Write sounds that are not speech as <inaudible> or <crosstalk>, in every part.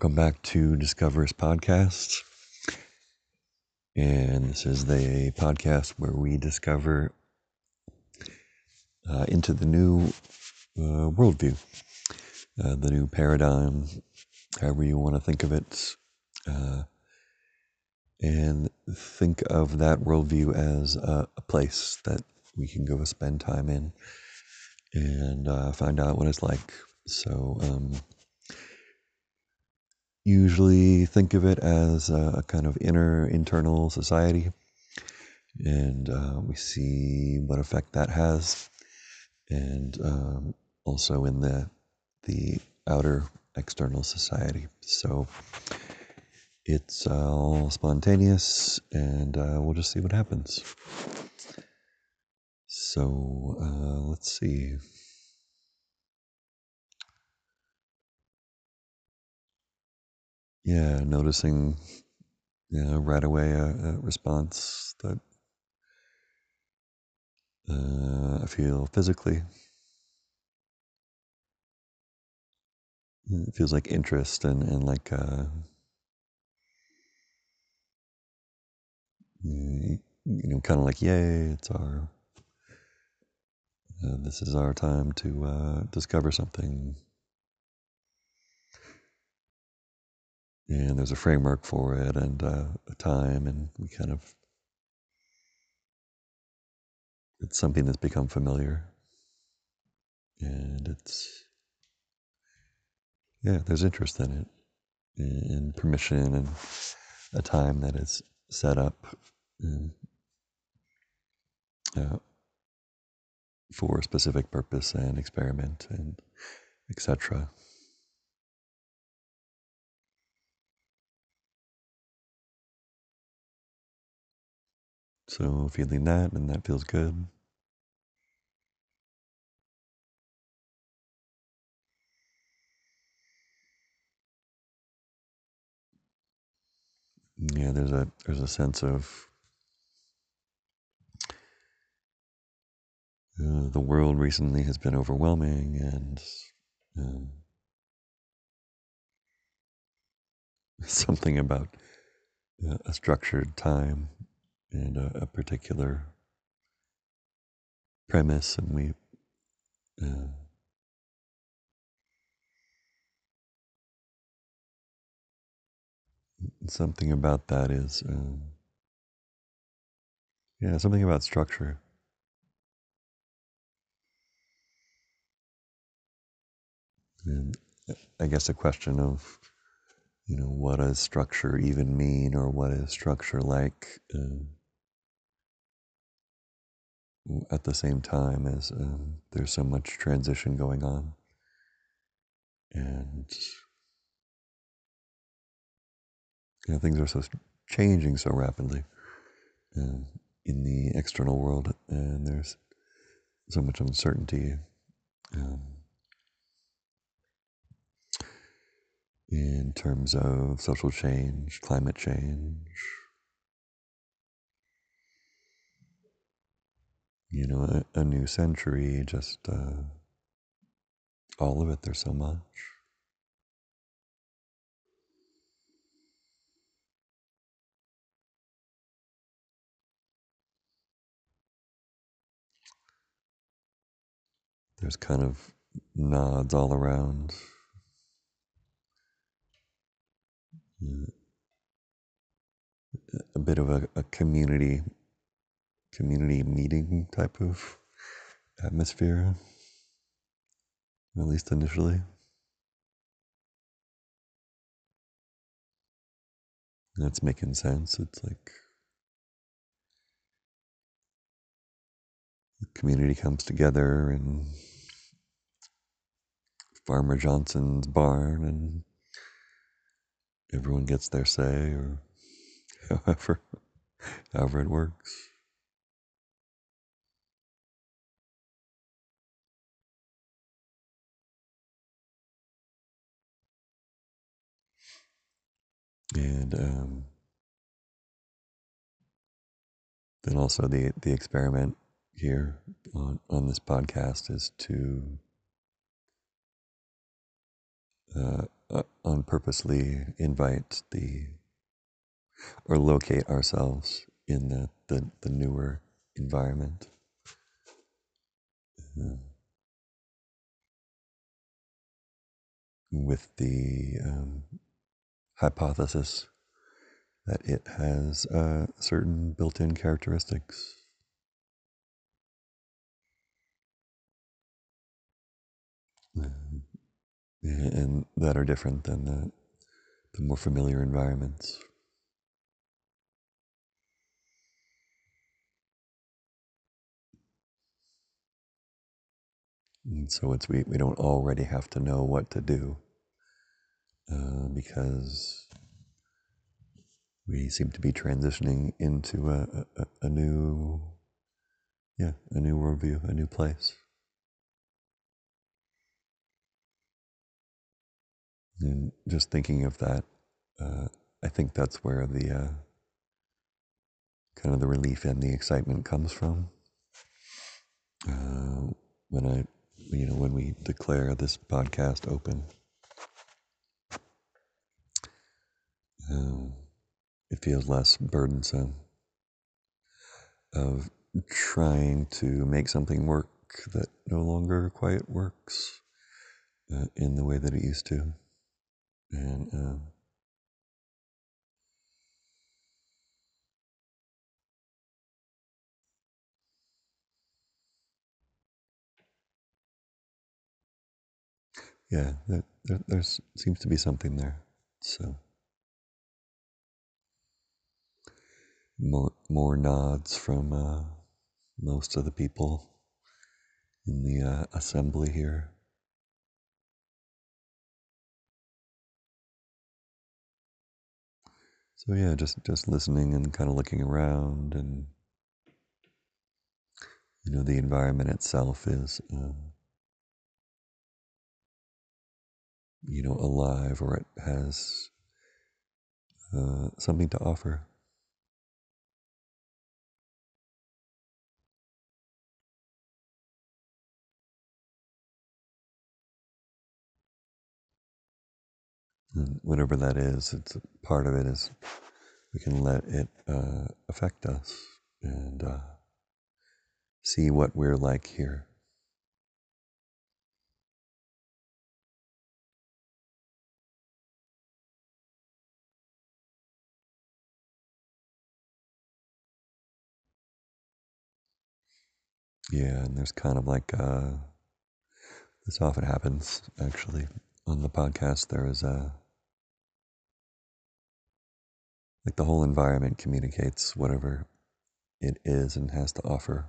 welcome back to Discover's podcast. And this is the podcast where we discover uh, into the new uh, worldview, uh, the new paradigm, however you want to think of it. Uh, and think of that worldview as a, a, place that we can go spend time in and uh, find out what it's like. So, um, usually think of it as a kind of inner internal society. And uh, we see what effect that has. And um, also in the the outer external society. So it's all spontaneous and uh, we'll just see what happens. So uh, let's see yeah, noticing know, right away a, a response that uh, I feel physically. It feels like interest and, and like uh, you know, kind of like, yay, it's our, uh, this is our time to uh, discover something and there's a framework for it and uh, a time and we kind of it's something that's become familiar. And it's yeah there's interest in it and permission and a time that is set up and, uh, for a specific purpose and experiment and etc So feeling that, and that feels good. Yeah, there's a there's a sense of uh, the world recently has been overwhelming, and um, <laughs> something about uh, a structured time and a, a particular premise, and we uh, something about that is um, yeah something about structure. And i guess a question of you know what does structure even mean or what is structure like? Um, at the same time as um, there's so much transition going on. And you know, things are so changing so rapidly um, in the external world, and there's so much uncertainty um, in terms of social change, climate change, you know, a, a new century, just uh, all of it. There's so much. There's kind of nods all around. A bit of a, a community community meeting type of atmosphere, at least initially. That's making sense. It's like the community comes together and Farmer Johnson's barn and everyone gets their say or <laughs> however however it works. And um, then also the the experiment here on on this podcast is to uh, uh, on purposely invite the or locate ourselves in the, the, the newer environment. Uh, with the um, hypothesis that it has uh, certain built in characteristics. And that are different than the, the more familiar environments. And so it's we, we don't already have to know what to do uh, because we seem to be transitioning into a, a, a new yeah a new worldview a new place. And just thinking of that uh, i think that's where the uh, kind of the relief and the excitement comes from. Uh, when i you know when we declare this podcast open um, it feels less burdensome of trying to make something work that no longer quite works uh, in the way that it used to. And um, yeah, there, there there's, seems to be something there. So more more nods from uh, most of the people in the uh, assembly here. So yeah, just just listening and kind of looking around, and you know, the environment itself is, um, you know, alive, or it has uh, something to offer. Whatever that is, it's part of it is we can let it uh, affect us and uh, see what we're like here. Yeah, and there's kind of like uh, this often happens actually on the podcast. There is a like the whole environment communicates whatever it is and has to offer.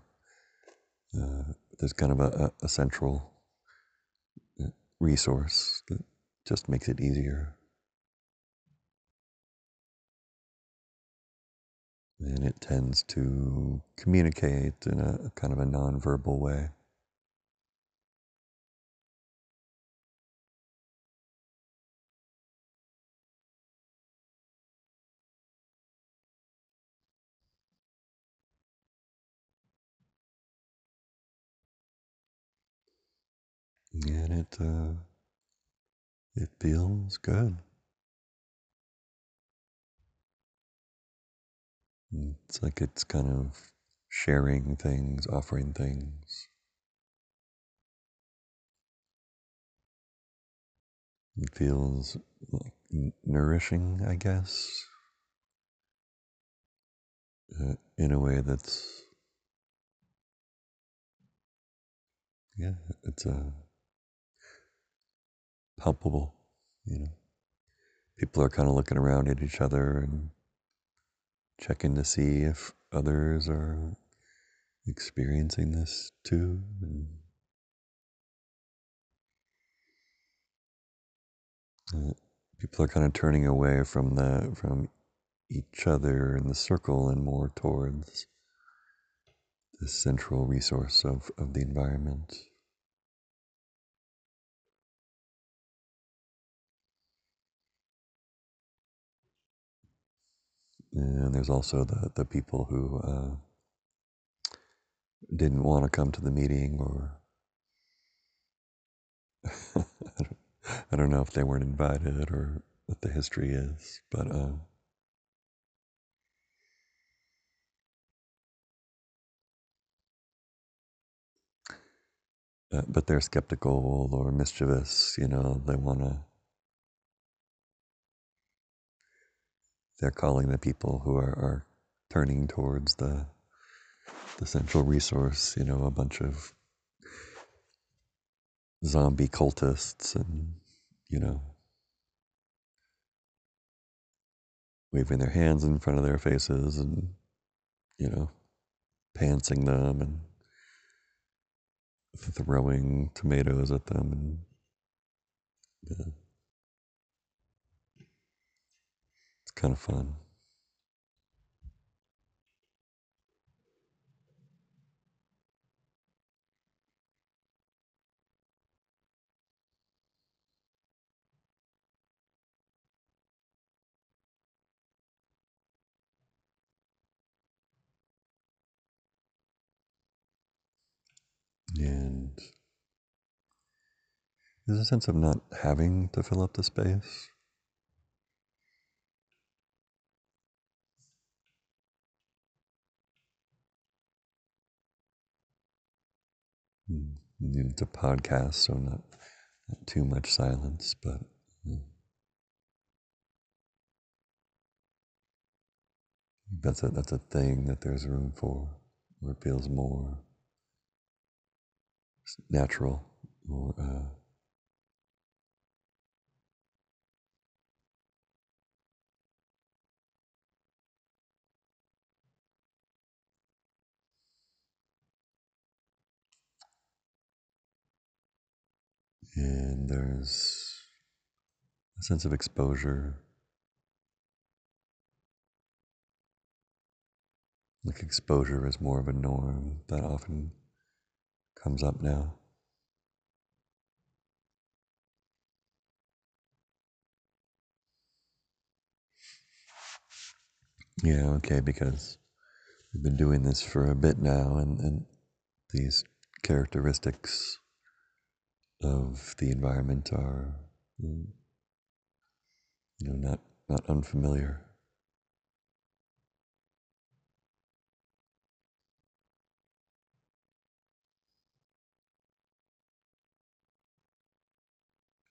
Uh, there's kind of a, a, central uh, resource that just makes it easier. And it tends to communicate in a kind of a nonverbal way. And it uh, it feels good. It's like it's kind of sharing things, offering things. It feels like nourishing, I guess, uh, in a way that's, yeah, it's a palpable, you know. People are kind of looking around at each other and checking to see if others are experiencing this too. And, uh, people are kind of turning away from the from each other in the circle and more towards the central resource of, of the environment. And there's also the, the people who uh, didn't want to come to the meeting or <laughs> I don't know if they weren't invited or what the history is, but uh, uh, but they're skeptical or mischievous. You know, they want to. They're calling the people who are, are turning towards the the central resource. You know, a bunch of zombie cultists and you know waving their hands in front of their faces and you know pantsing them and throwing tomatoes at them and. It's kind of fun. And there's a sense of not having to fill up the space Mm, it's a podcast so not, not too much silence but that's a that's a thing that there's room for where it feels more natural or uh, and there's a sense of exposure. Like exposure is more of a norm that often comes up now. Yeah okay because we've been doing this for a bit now and, and these characteristics of the environment are mm, you know not not unfamiliar.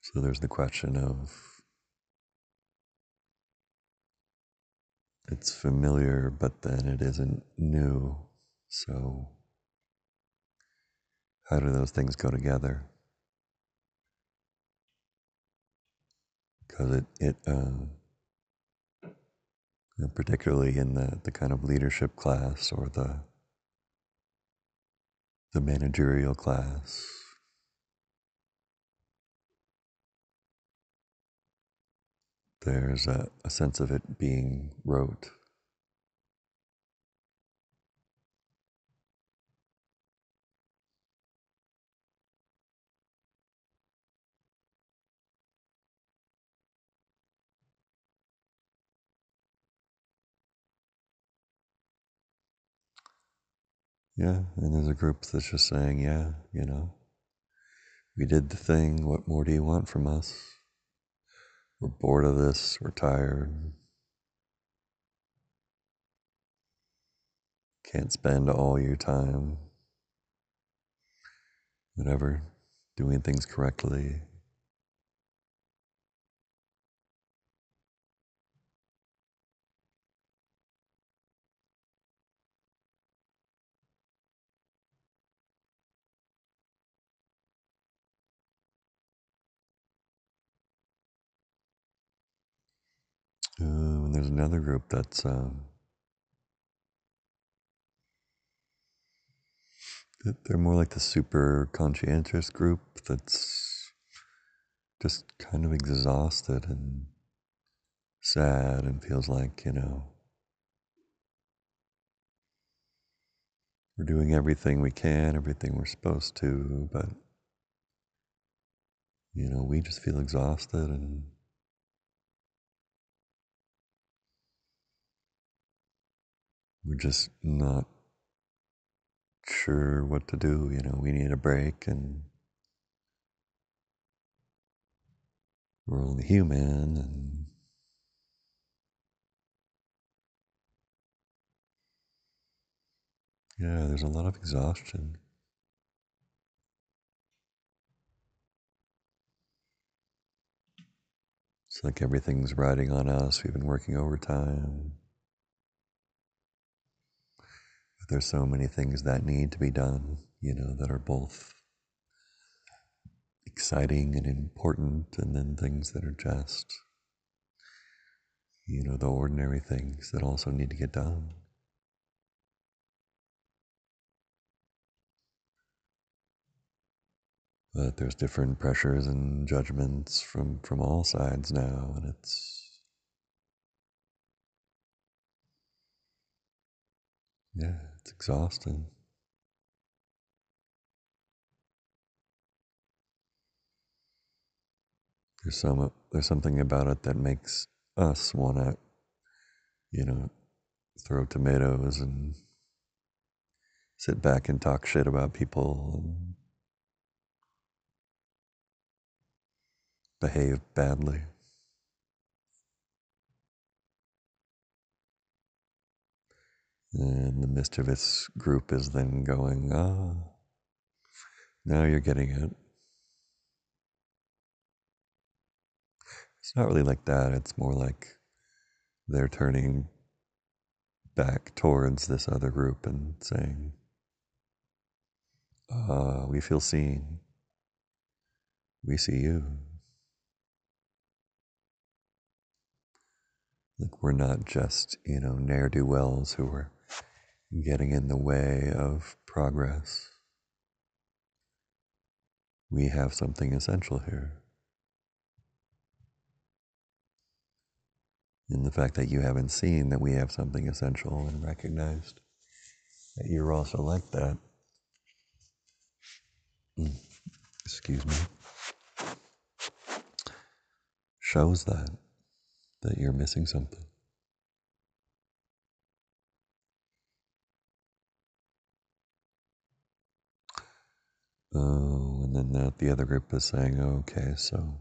So there's the question of it's familiar but then it isn't new. So how do those things go together because it it um, particularly in the, the kind of leadership class or the the managerial class. There's a, a sense of it being rote. Yeah, and there's a group that's just saying, yeah, you know, we did the thing. What more do you want from us? We're bored of this. We're tired. Can't spend all your time, whatever, doing things correctly. There's another group that's um, they're more like the super conscientious group that's just kind of exhausted and sad and feels like you know we're doing everything we can, everything we're supposed to, but you know we just feel exhausted and we're just not sure what to do. You know, we need a break and we're only human and yeah, there's a lot of exhaustion. It's like everything's riding on us. We've been working overtime. But there's so many things that need to be done, you know, that are both exciting and important, and then things that are just, you know, the ordinary things that also need to get done. But there's different pressures and judgments from, from all sides now, and it's yeah, it's exhausting. There's some there's something about it that makes us want to, you know, throw tomatoes and sit back and talk shit about people and behave badly. And the mischievous group is then going, ah, now you're getting it. It's not really like that. It's more like they're turning back towards this other group and saying, ah, we feel seen. We see you. Like we're not just, you know, ne'er do wells who are getting in the way of progress. We have something essential here. In the fact that you haven't seen that we have something essential and recognized that you're also like that. Mm. Excuse me. Shows that that you're missing something. Oh, and then the, the other group is saying, okay, so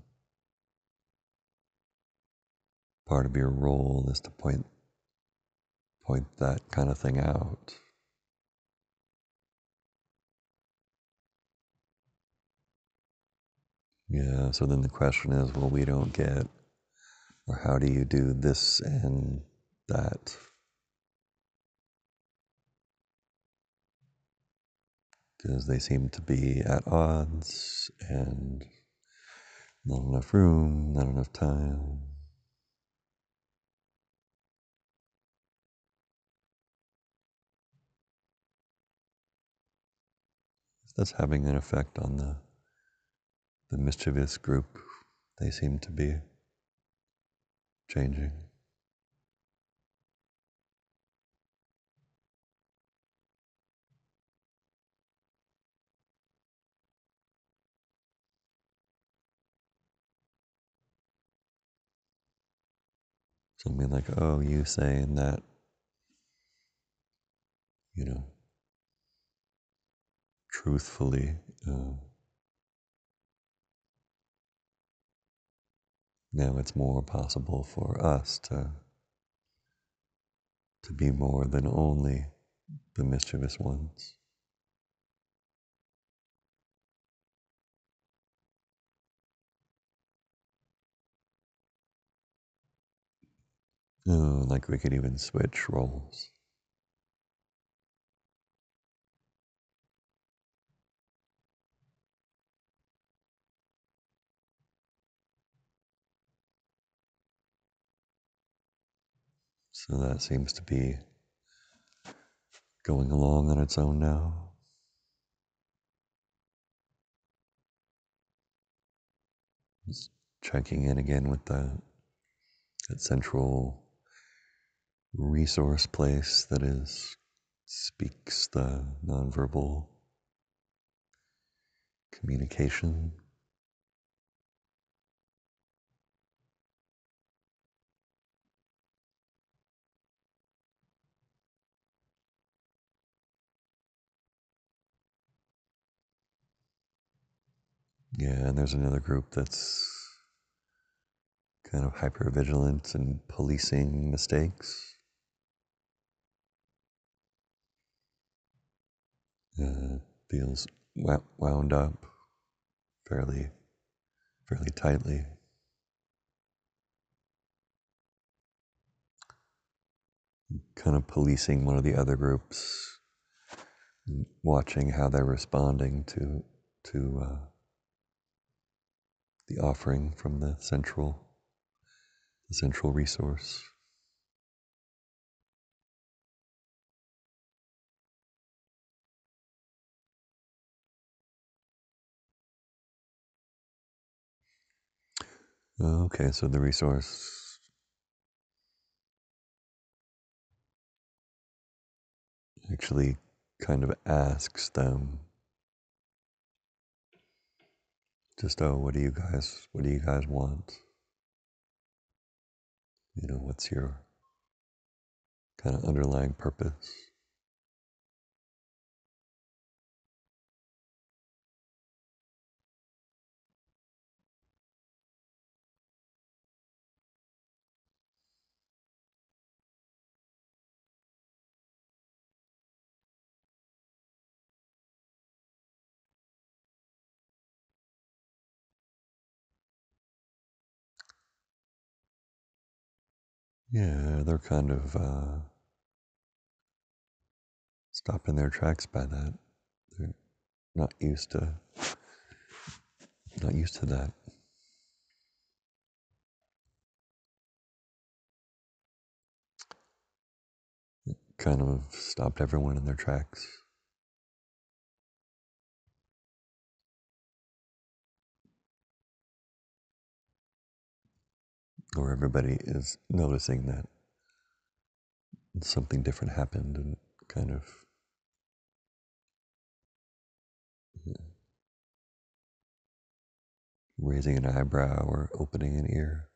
part of your role is to point point that kind of thing out. Yeah, so then the question is, well, we don't get, or how do you do this and that? Because they seem to be at odds and not enough room, not enough time. That's having an effect on the the mischievous group. They seem to be changing. Something like, oh, you saying that, you know, truthfully, uh, now it's more possible for us to to be more than only the mischievous ones. Oh, like we could even switch roles. So that seems to be going along on its own now. Just checking in again with that, that central resource place that is speaks the nonverbal communication. Yeah, and there's another group that's kind of hypervigilance and policing mistakes. Uh, feels wound up fairly, fairly tightly. Kind of policing one of the other groups, watching how they're responding to to uh, the offering from the central the central resource. Oh, okay, so the resource actually kind of asks them just oh what do you guys what do you guys want? You know what's your kind of underlying purpose Yeah, they're kind of uh, stopping their tracks by that. They're not used to not used to that. It kind of stopped everyone in their tracks. Or everybody is noticing that something different happened and kind of raising an eyebrow or opening an ear.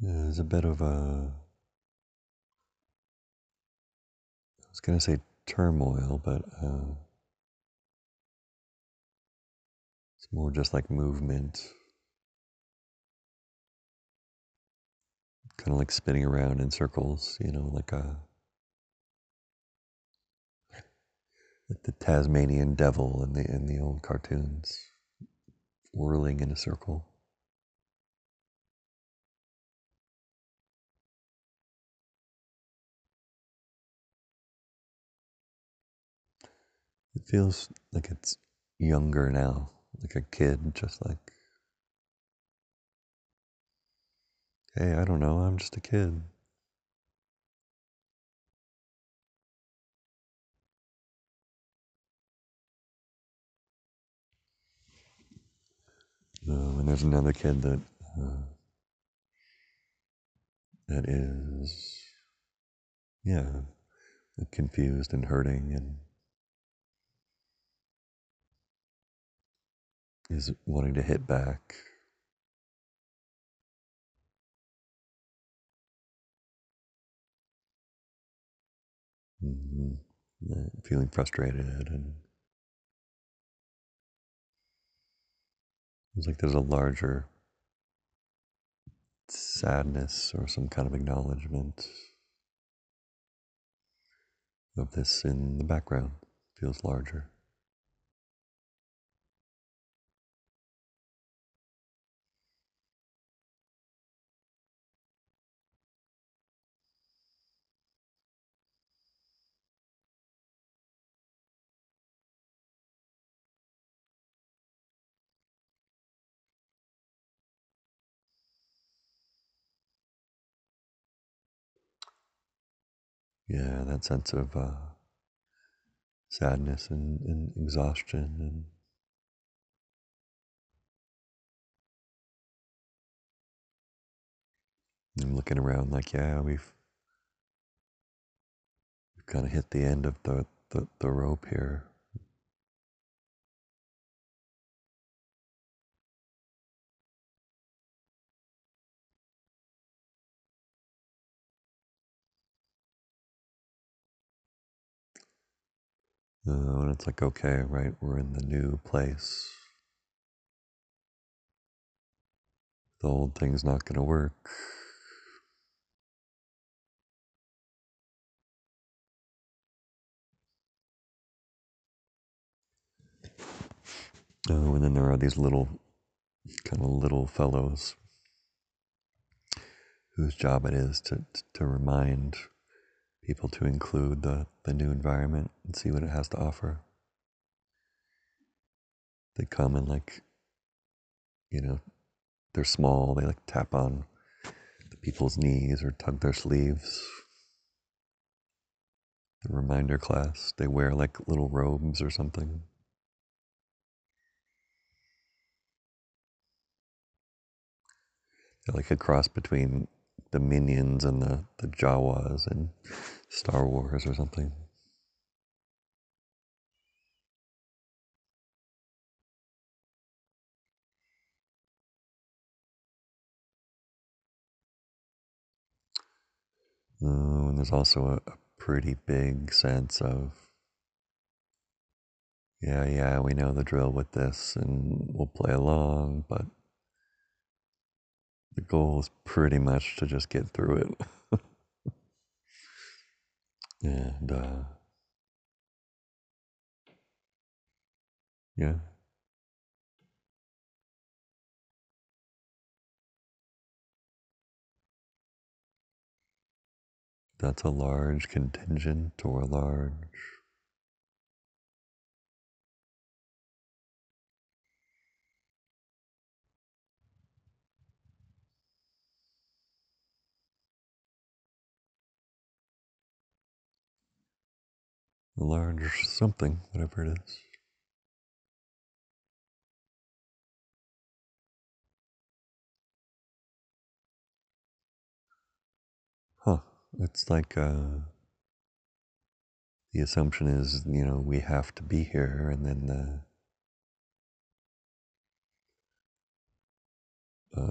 There's a bit of a, I was going to say turmoil, but uh, it's more just like movement, kind of like spinning around in circles, you know, like a like the Tasmanian devil in the in the old cartoons, whirling in a circle. Feels like it's younger now, like a kid, just like, hey, I don't know, I'm just a kid. Um, and there's another kid that uh, that is, yeah, confused and hurting and is wanting to hit back. Mm-hmm. Feeling frustrated and it's like there's a larger sadness or some kind of acknowledgement of this in the background. Feels larger. yeah, that sense of uh, sadness and, and exhaustion and I'm looking around like, yeah, we've we've kind of hit the end of the, the, the rope here. Uh, and it's like, okay, right, we're in the new place. The old thing's not going to work. Oh, and then there are these little, kind of little fellows whose job it is to, to remind people to include the, the new environment and see what it has to offer. They come and like, you know, they're small, they like tap on the people's knees or tug their sleeves. The reminder class, they wear like little robes or something. They're like a cross between the minions and the, the Jawas and Star Wars or something. Oh, and there's also a, a pretty big sense of, yeah, yeah, we know the drill with this and we'll play along, but the goal is pretty much to just get through it. <laughs> and, uh, yeah. That's a large contingent or a large a large something, whatever it is. Huh. It's like uh, the assumption is, you know, we have to be here, and then the uh,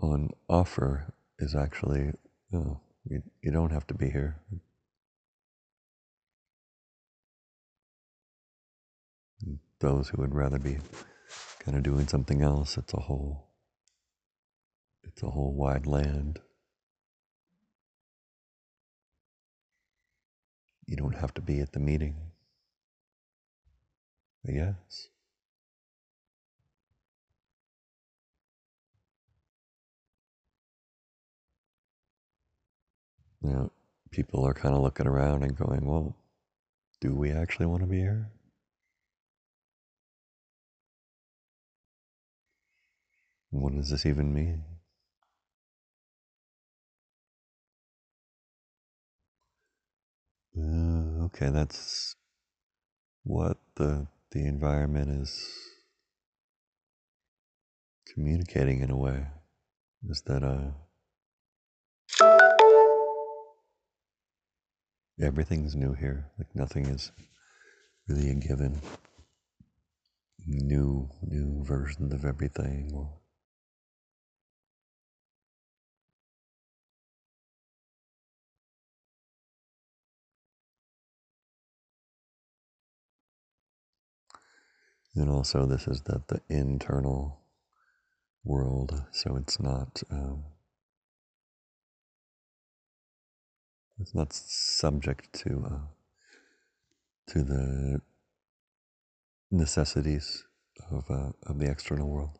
on offer is actually, oh, you, you don't have to be here. Those who would rather be kind of doing something else, it's a whole, it's a whole wide land. You don't have to be at the meeting. Yes. Know, people are kind of looking around and going, well, do we actually want to be here? What does this even mean? Uh, okay, that's what the the environment is communicating in a way. Is that uh everything's new here. Like nothing is really a given. New new versions of everything or And also, this is the, the internal world, so it's not um, it's not subject to uh, to the necessities of uh, of the external world.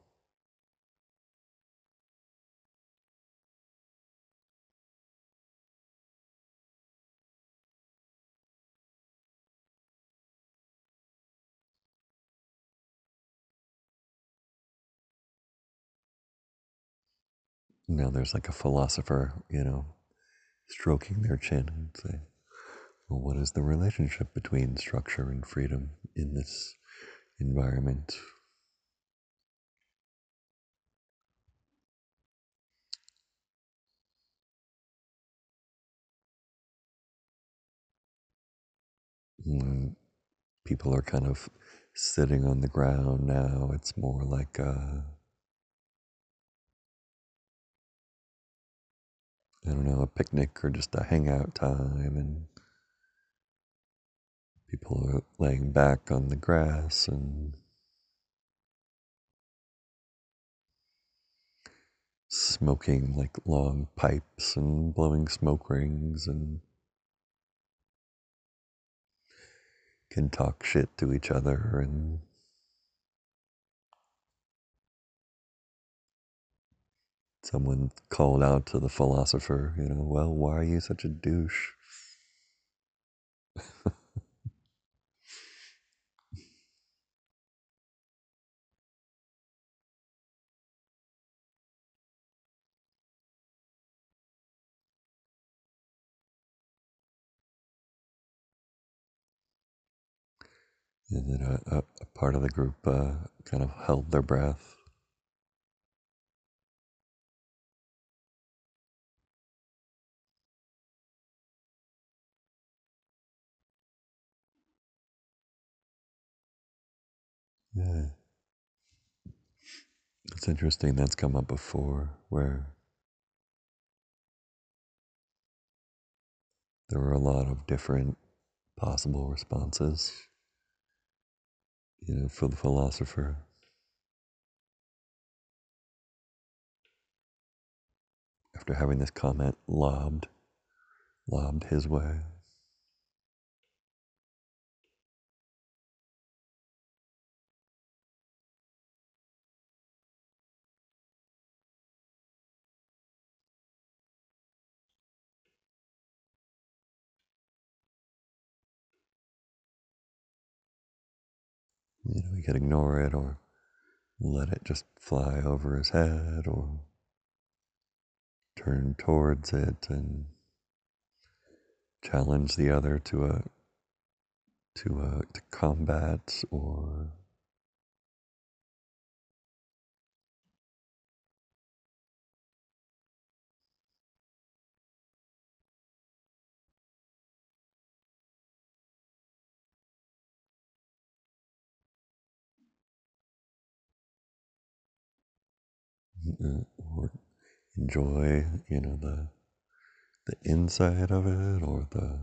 you know, there's like a philosopher, you know, stroking their chin and say, well, what is the relationship between structure and freedom in this environment? Mm, people are kind of sitting on the ground now. It's more like a I don't know, a picnic or just a hangout time, and people are laying back on the grass and smoking like long pipes and blowing smoke rings and can talk shit to each other and someone called out to the philosopher, you know, well, why are you such a douche? And then a, a, a part of the group uh, kind of held their breath. Yeah. It's interesting that's come up before where there were a lot of different possible responses, you know, for the philosopher. After having this comment lobbed, lobbed his way. You know, he could ignore it or let it just fly over his head or turn towards it and challenge the other to a to a to combat or or enjoy, you know, the the inside of it or the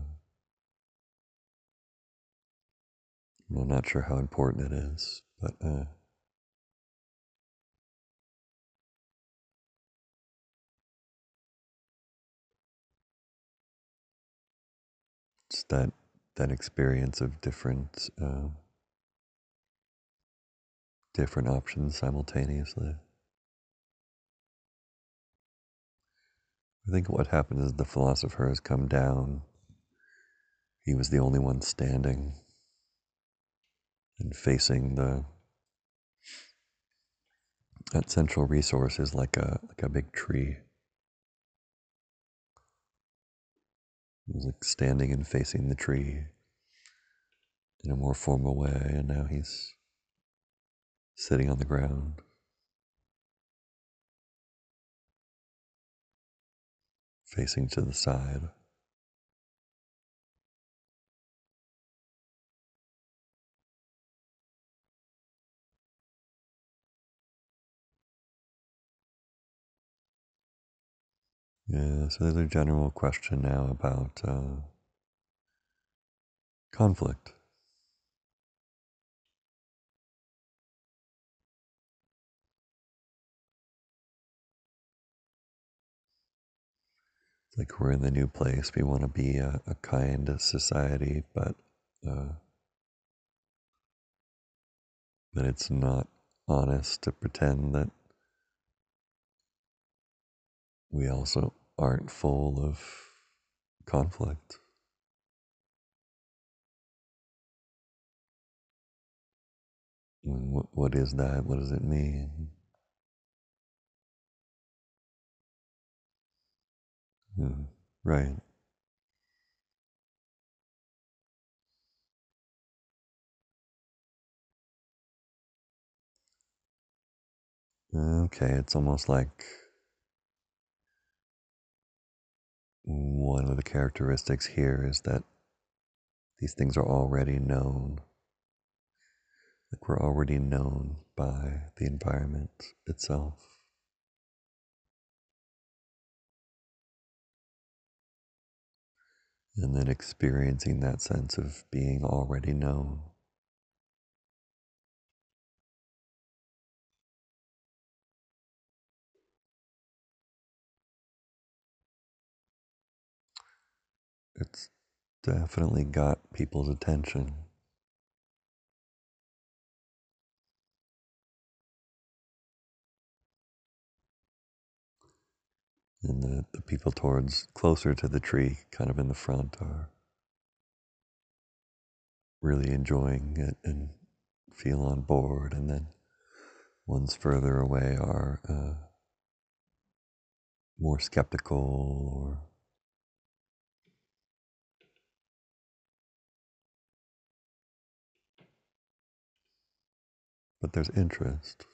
I'm not sure how important it is, but uh, it's that that experience of different uh, different options simultaneously. I think what happened is the philosopher has come down. He was the only one standing and facing the that central resource is like a like a big tree. He was like standing and facing the tree in a more formal way, and now he's sitting on the ground. Facing to the side. Yeah, so there's a general question now about uh, conflict. Like we're in the new place. We want to be a, a kind society, but uh, but it's not honest to pretend that we also aren't full of conflict. what, what is that? What does it mean? Right. Okay, it's almost like one of the characteristics here is that these things are already known. Like we're already known by the environment itself. And then experiencing that sense of being already known. It's definitely got people's attention. And the, the people towards closer to the tree, kind of in the front, are really enjoying it and feel on board. And then ones further away are uh, more skeptical or but there's interest.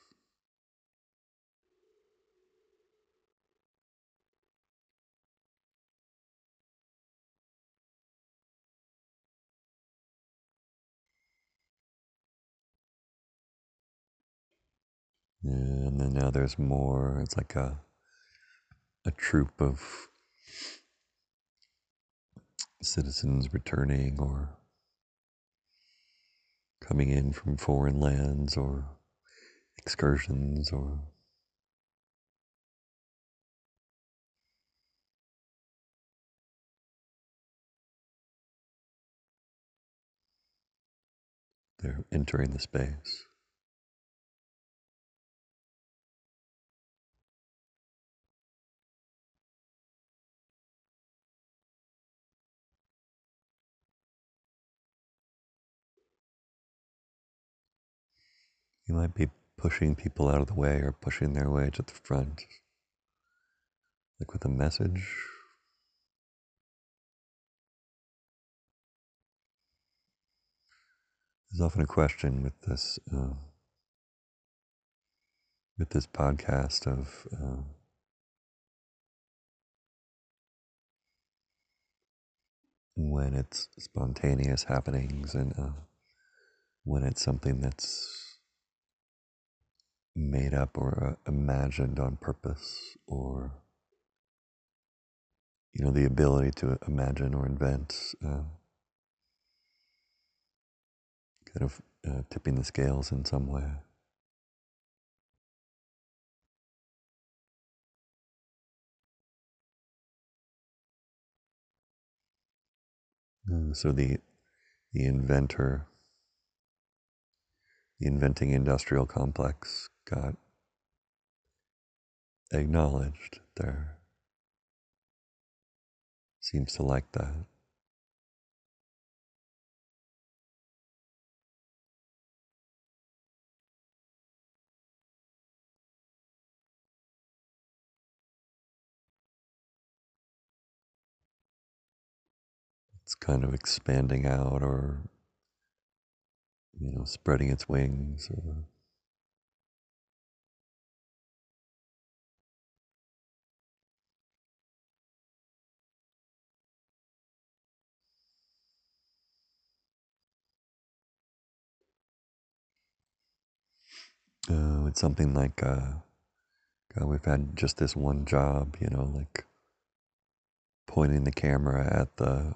And then now there's more, it's like a, a troop of citizens returning or coming in from foreign lands or excursions or they're entering the space. You might be pushing people out of the way or pushing their way to the front, like with a message. There's often a question with this uh, with this podcast of uh, when it's spontaneous happenings and uh, when it's something that's made up or uh, imagined on purpose or you know the ability to imagine or invent uh, kind of uh, tipping the scales in some way? Uh, so the the inventor, the inventing industrial complex got acknowledged there. Seems to like that. It's kind of expanding out or, you know, spreading its wings or uh, it's something like, uh, God, we've had just this one job, you know, like pointing the camera at the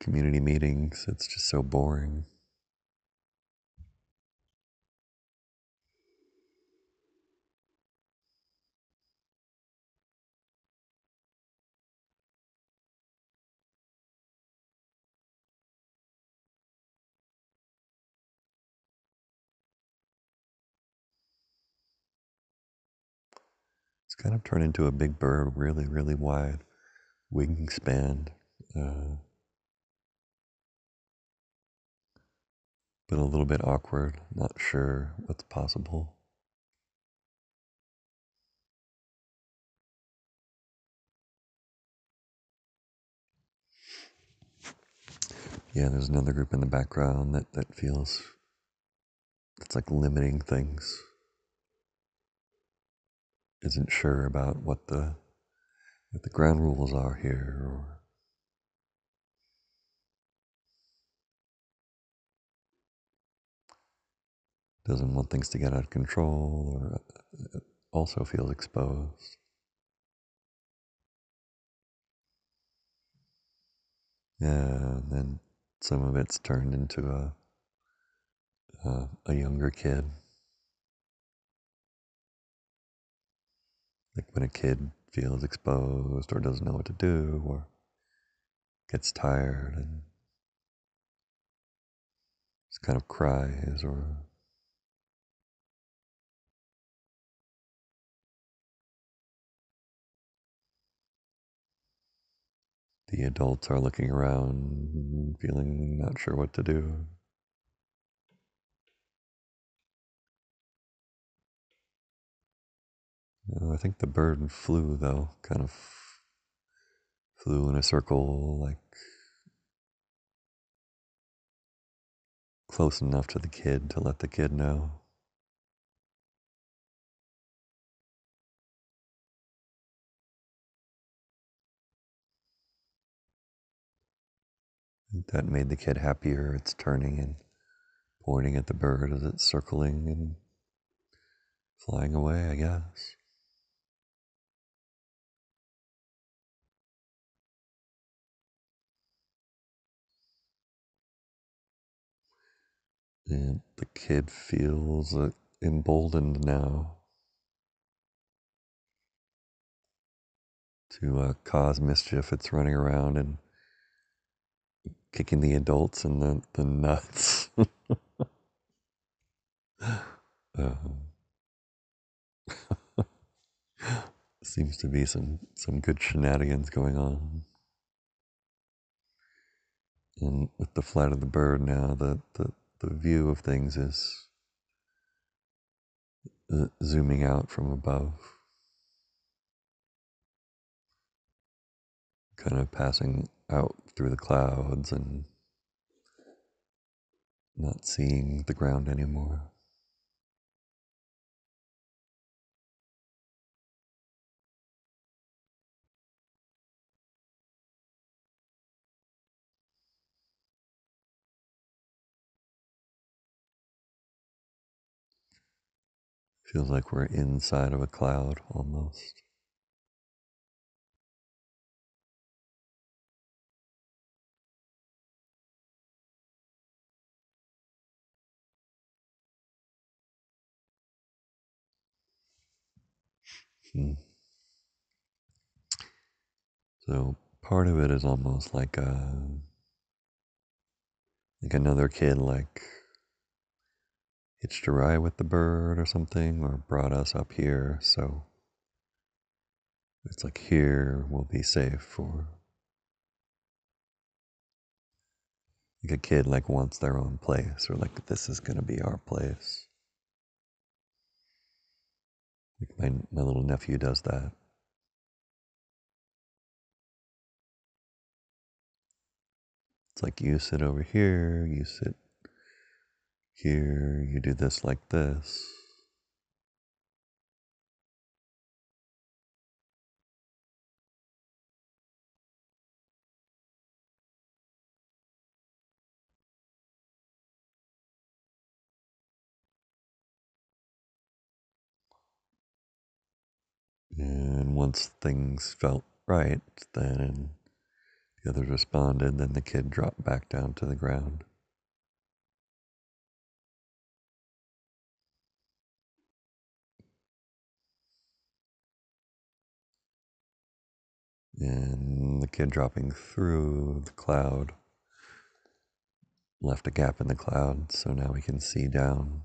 community meetings. It's just so boring. It's kind of turned into a big bird, really, really wide wingspan, uh, but a little bit awkward, not sure what's possible. Yeah, there's another group in the background that, that feels it's like limiting things isn't sure about what the what the ground rules are here or doesn't want things to get out of control or uh, also feels exposed. Yeah, and then some of it's turned into a, a, a younger kid. Like when a kid feels exposed or doesn't know what to do or gets tired and just kind of cries or the adults are looking around feeling not sure what to do. Uh, I think the bird flew though, kind of flew in a circle, like close enough to the kid to let the kid know. That made the kid happier. It's turning and pointing at the bird as it's circling and flying away, I guess. And the kid feels uh, emboldened now to uh, cause mischief. It's running around and kicking the adults in the, the nuts. um, <laughs> <laughs> seems to be some, some good shenanigans going on. And with the flight of the bird now, the, the, the view of things is uh, zooming out from above, kind of passing out through the clouds and not seeing the ground anymore. Feels like we're inside of a cloud almost. Hmm. So part of it is almost like a like another kid like hitched a ride with the bird or something or brought us up here so it's like here we'll be safe or like a kid like wants their own place or like this is gonna be our place. Like my, my little nephew does that. It's like you sit over here you sit here you do this like this And once things felt right, then the others responded, then the kid dropped back down to the ground. And the kid dropping through the cloud left a gap in the cloud, so now we can see down.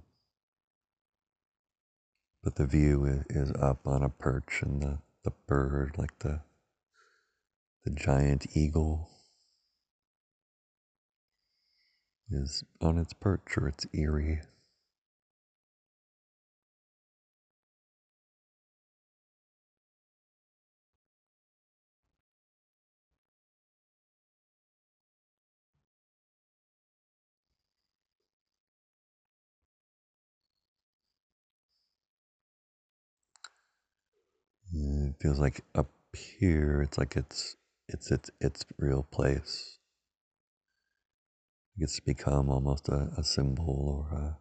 But the view is up on a perch, and the, the bird, like the the giant eagle, is on its perch or its eyrie. Mm, it feels like up here, it's like it's it's its its real place. It gets to become almost a, a symbol or a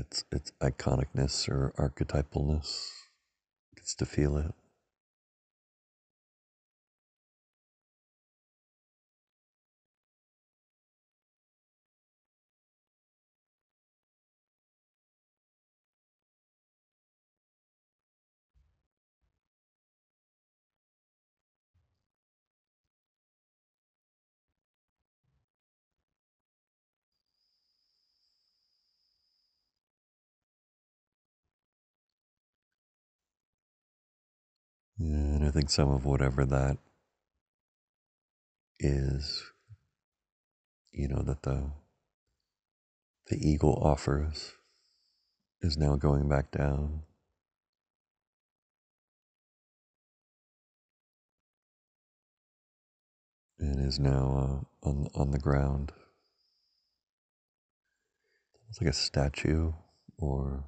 its its iconicness or archetypalness gets to feel it. And I think some of whatever that is, you know, that the the eagle offers is now going back down. And is now uh, on on the ground. It's like a statue or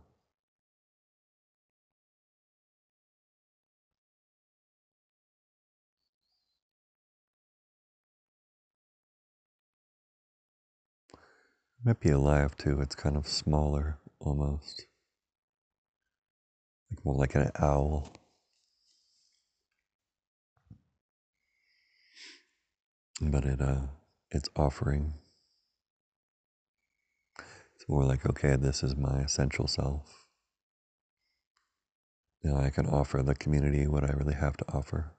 might be alive too. It's kind of smaller almost. Like more like an owl. But it uh it's offering. It's more like, okay, this is my essential self. Now I can offer the community what I really have to offer.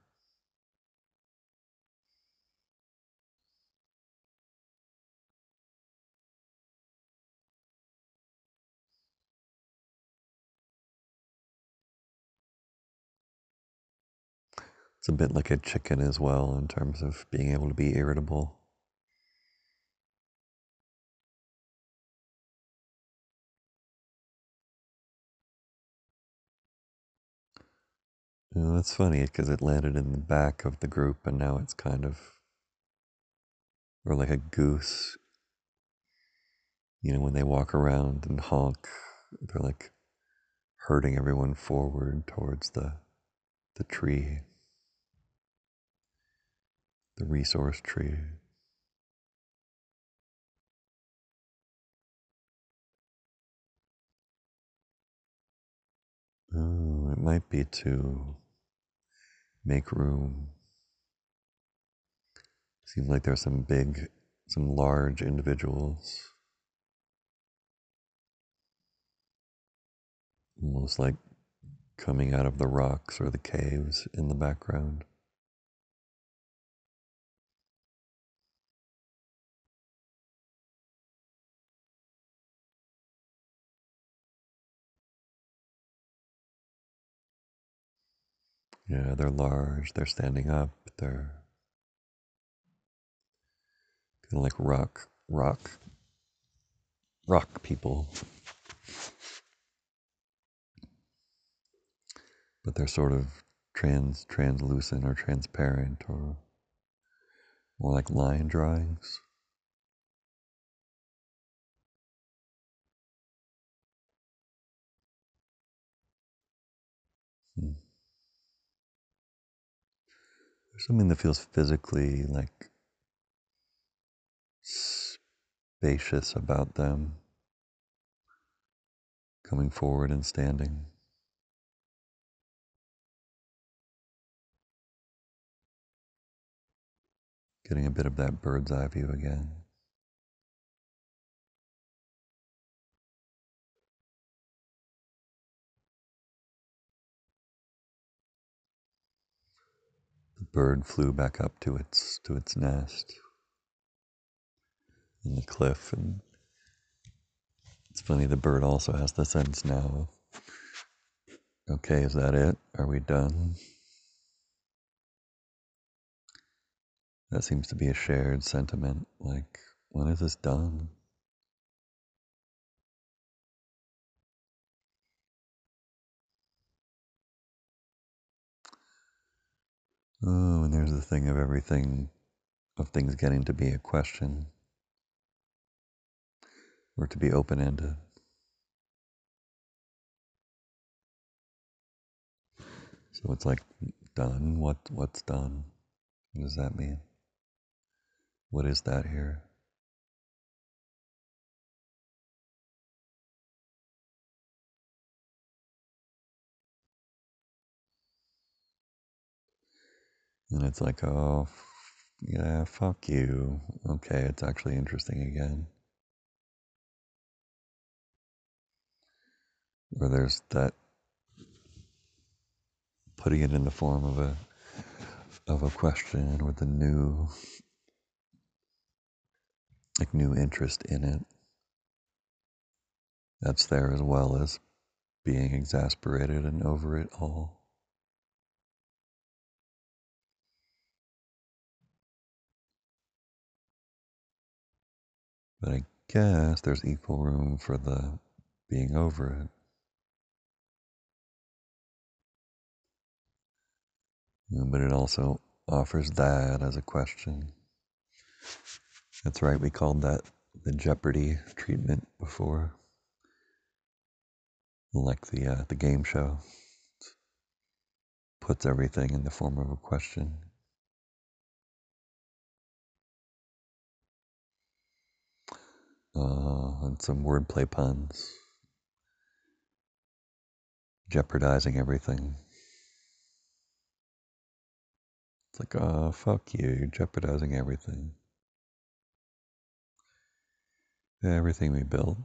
It's a bit like a chicken as well in terms of being able to be irritable. You know, that's funny because it landed in the back of the group and now it's kind of, or like a goose. You know, when they walk around and honk, they're like herding everyone forward towards the, the tree the resource tree. Oh, it might be to make room. Seems like there's some big, some large individuals. Almost like coming out of the rocks or the caves in the background. Yeah, they're large, they're standing up, they're kind of like rock, rock, rock people. But they're sort of trans, translucent or transparent or more like line drawings. Something that feels physically like spacious about them coming forward and standing. Getting a bit of that bird's eye view again. Bird flew back up to its to its nest in the cliff and it's funny the bird also has the sense now of okay, is that it? Are we done? That seems to be a shared sentiment. Like, when is this done? Oh, and there's the thing of everything, of things getting to be a question or to be open ended. So it's like done. What what's done? What does that mean? What is that here? And it's like, oh, yeah, fuck you. Okay, it's actually interesting again. Or there's that putting it in the form of a of a question with a new like new interest in it. That's there as well as being exasperated and over it all. But I guess there's equal room for the being over it. But it also offers that as a question. That's right, we called that the Jeopardy treatment before, like the uh, the game show. Puts everything in the form of a question. Uh, and some wordplay puns. Jeopardizing everything. It's like, oh, fuck you, you're jeopardizing everything. Everything we build.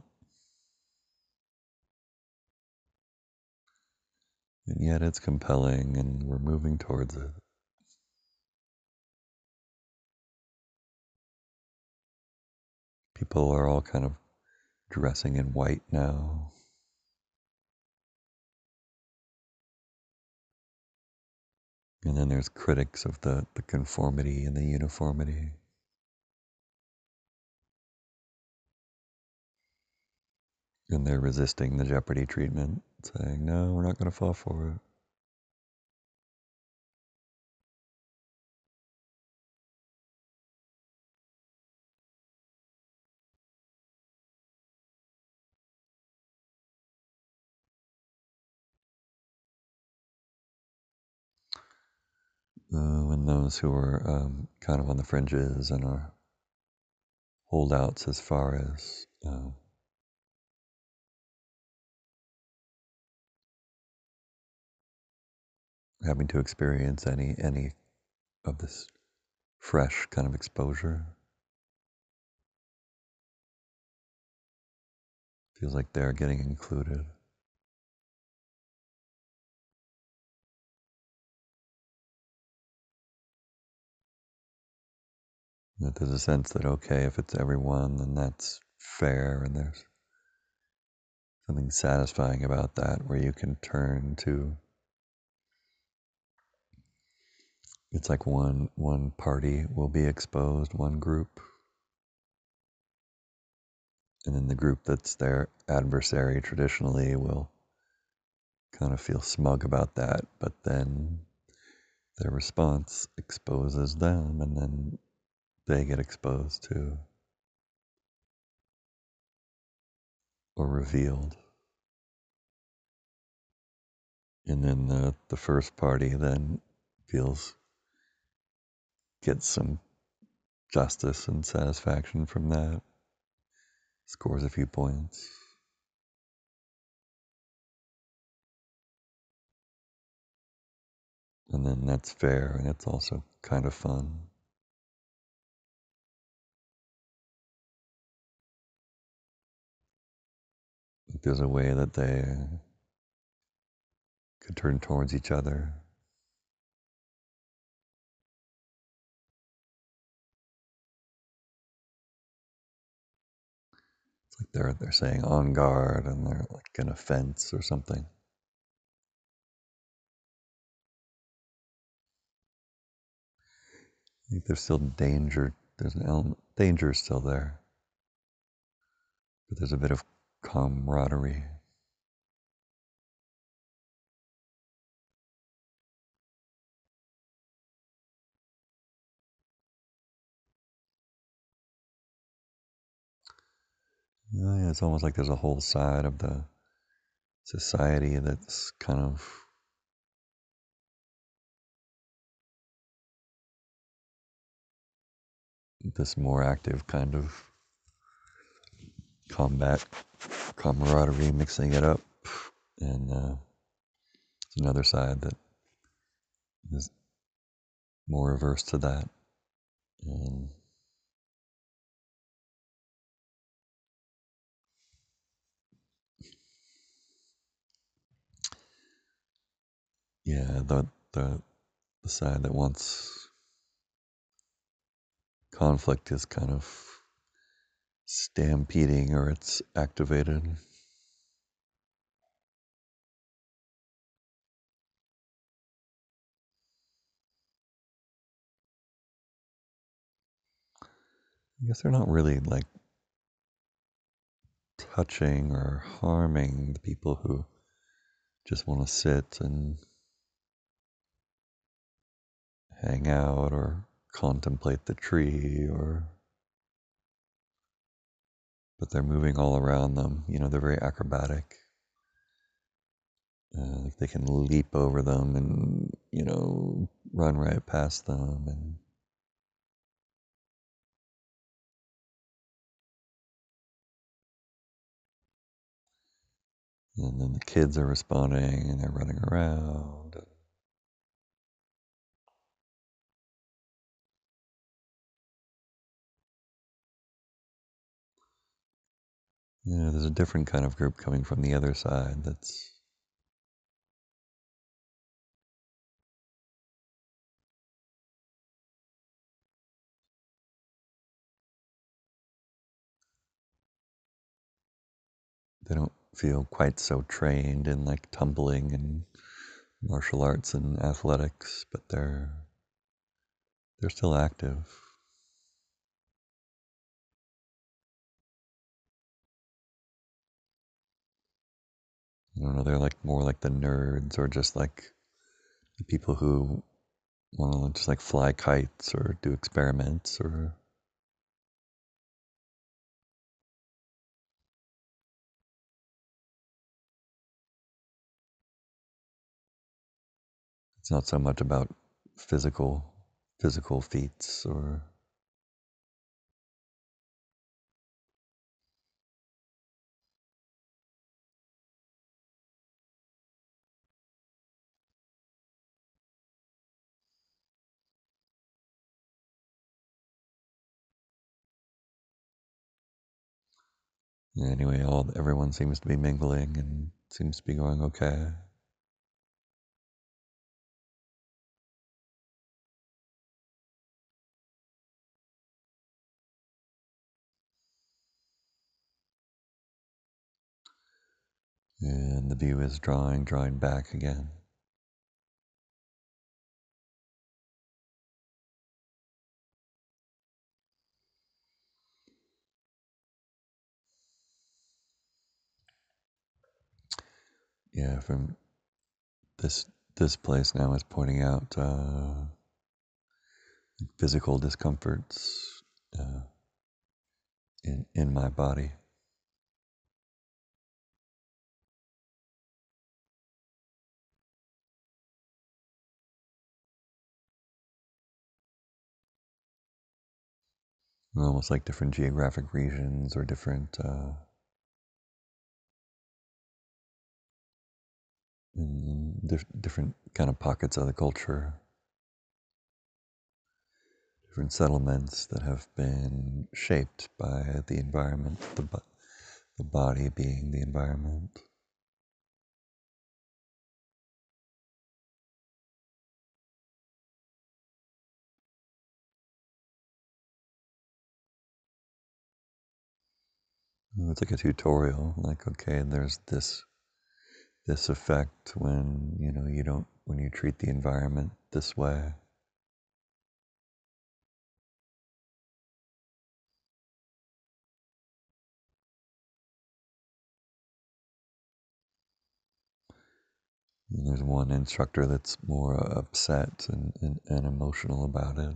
And yet it's compelling and we're moving towards it. People are all kind of dressing in white now. And then there's critics of the, the conformity and the uniformity. And they're resisting the Jeopardy treatment, saying, no, we're not going to fall for it. Uh, and those who are um, kind of on the fringes and are holdouts as far as um, having to experience any any of this fresh kind of exposure. Feels like they're getting included. That there's a sense that okay, if it's everyone, then that's fair, and there's something satisfying about that, where you can turn to. It's like one one party will be exposed, one group, and then the group that's their adversary traditionally will kind of feel smug about that, but then their response exposes them, and then they get exposed to or revealed. And then the, the first party then feels gets some justice and satisfaction from that, scores a few points. And then that's fair and it's also kind of fun. There's a way that they could turn towards each other. It's like they're they're saying on guard and they're like in a fence or something. I think there's still danger. There's an element, danger is still there, but there's a bit of camaraderie. Yeah, it's almost like there's a whole side of the society that's kind of this more active kind of combat camaraderie, mixing it up, and uh, another side that is more averse to that. And yeah, the the the side that wants conflict is kind of stampeding or it's activated. I guess they're not really like touching or harming the people who just want to sit and hang out or contemplate the tree or but they're moving all around them. You know they're very acrobatic. Uh, like they can leap over them and you know run right past them and and then the kids are responding and they're running around Yeah, there's a different kind of group coming from the other side that's they don't feel quite so trained in like tumbling and martial arts and athletics, but they're they're still active. I don't know, they're like more like the nerds or just like the people who want to just like fly kites or do experiments or it's not so much about physical physical feats or anyway all everyone seems to be mingling and seems to be going okay. And the view is drawing drawing back again yeah from this this place now is pointing out uh, physical discomforts uh, in in my body. Almost like different geographic regions or different uh, Mm, different kind of pockets of the culture, different settlements that have been shaped by the environment, the, the body being the environment. It's like a tutorial, like, okay, there's this this effect when you know you don't when you treat the environment this way? And there's one instructor that's more upset and, and, and emotional about it.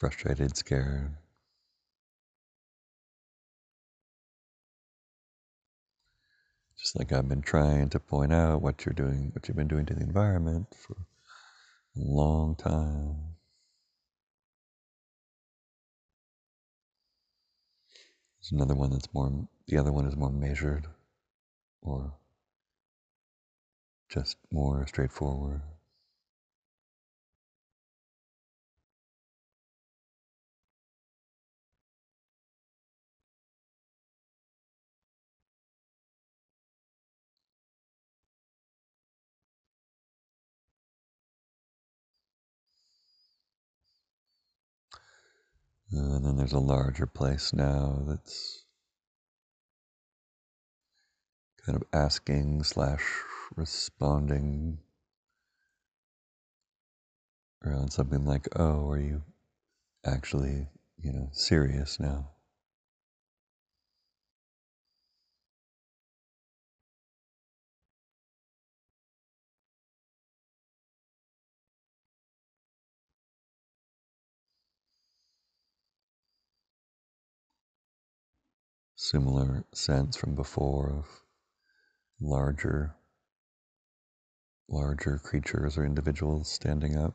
Frustrated scared just like I've been trying to point out what you're doing, what you've been doing to the environment for a long time. There's another one that's more, the other one is more measured or just more straightforward. And then there's a larger place now that's kind of asking slash responding around something like, oh, are you actually, you know, serious now? Similar sense from before of larger larger creatures or individuals standing up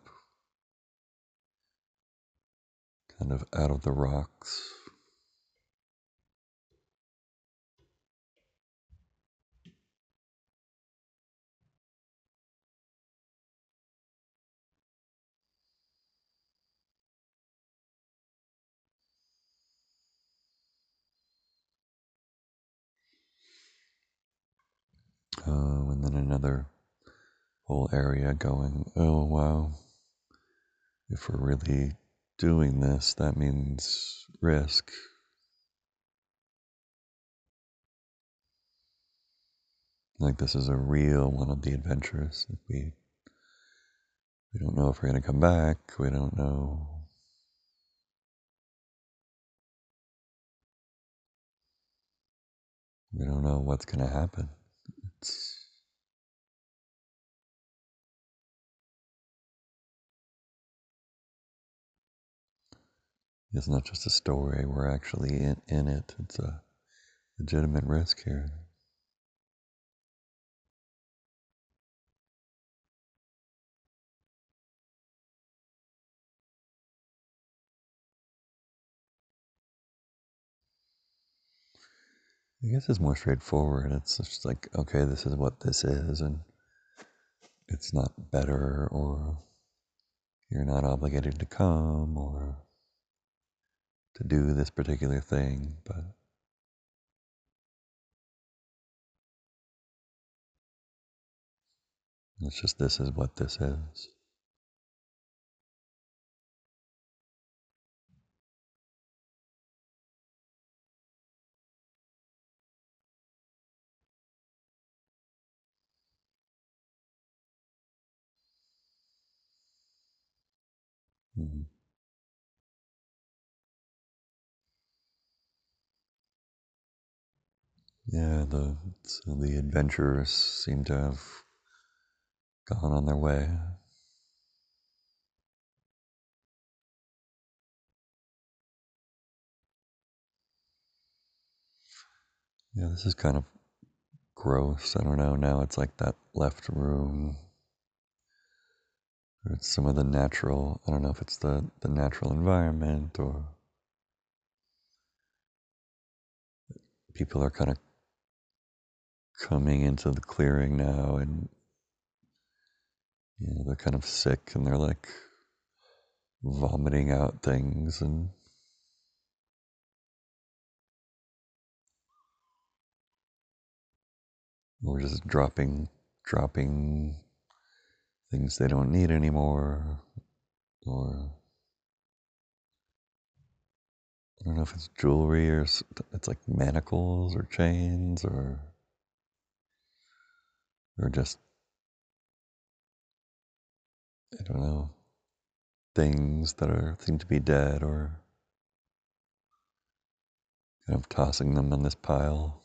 kind of out of the rocks Oh, and then another whole area going, oh, wow, if we're really doing this, that means risk. Like this is a real one of the adventures. We we don't know if we're gonna come back. We don't know. We don't know what's gonna happen. It's not just a story. We're actually in, in it. It's a legitimate risk here. I guess it's more straightforward. It's just like, okay, this is what this is, and it's not better, or you're not obligated to come, or to do this particular thing, but it's just this is what this is. Mm. Yeah, the the adventurers seem to have gone on their way. Yeah, this is kind of gross. I don't know. Now it's like that left room. Or it's some of the natural. I don't know if it's the the natural environment or people are kind of coming into the clearing now and you know they're kind of sick and they're like vomiting out things and we're just dropping dropping things they don't need anymore or I don't know if it's jewelry or it's like manacles or chains or or just I don't know things that are seem to be dead or kind of tossing them on this pile.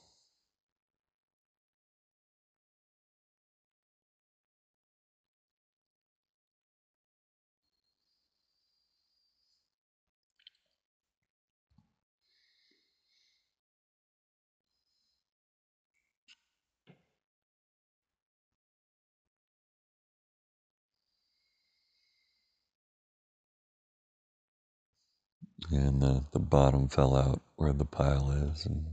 And the, the bottom fell out where the pile is and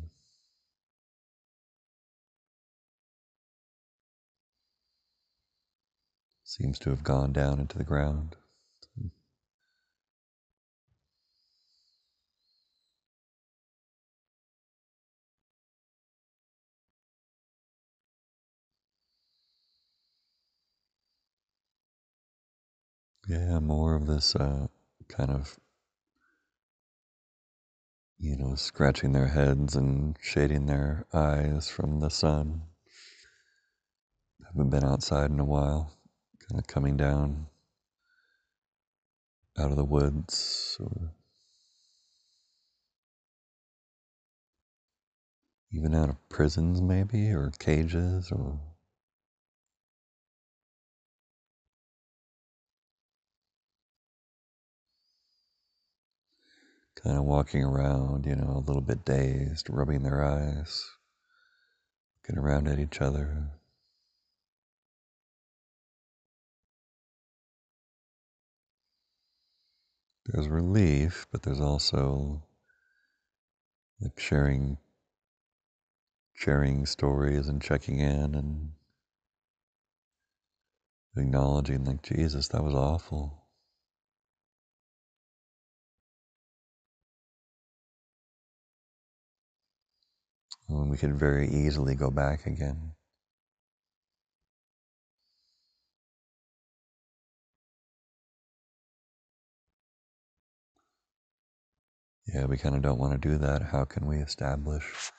seems to have gone down into the ground. Yeah, more of this uh, kind of you know, scratching their heads and shading their eyes from the sun. Haven't been outside in a while, kind of coming down out of the woods or even out of prisons, maybe, or cages, or kind of walking around, you know, a little bit dazed, rubbing their eyes, looking around at each other. There's relief, but there's also like sharing sharing stories and checking in and acknowledging like Jesus, that was awful. When we could very easily go back again. Yeah, we kind of don't want to do that. How can we establish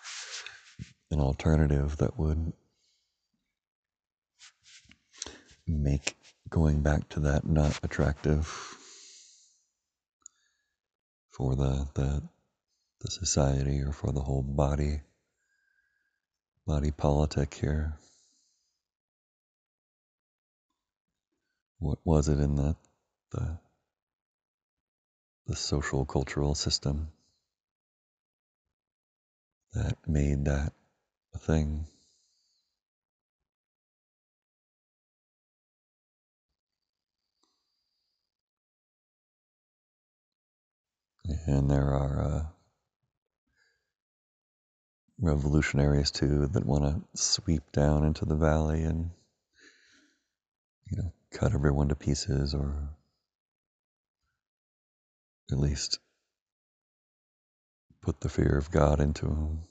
an alternative that would make going back to that not attractive for the the, the society or for the whole body body politic here? What was it in the the the social cultural system that made that a thing? And there are uh, revolutionaries too that want to sweep down into the valley and you know cut everyone to pieces or at least put the fear of God into them.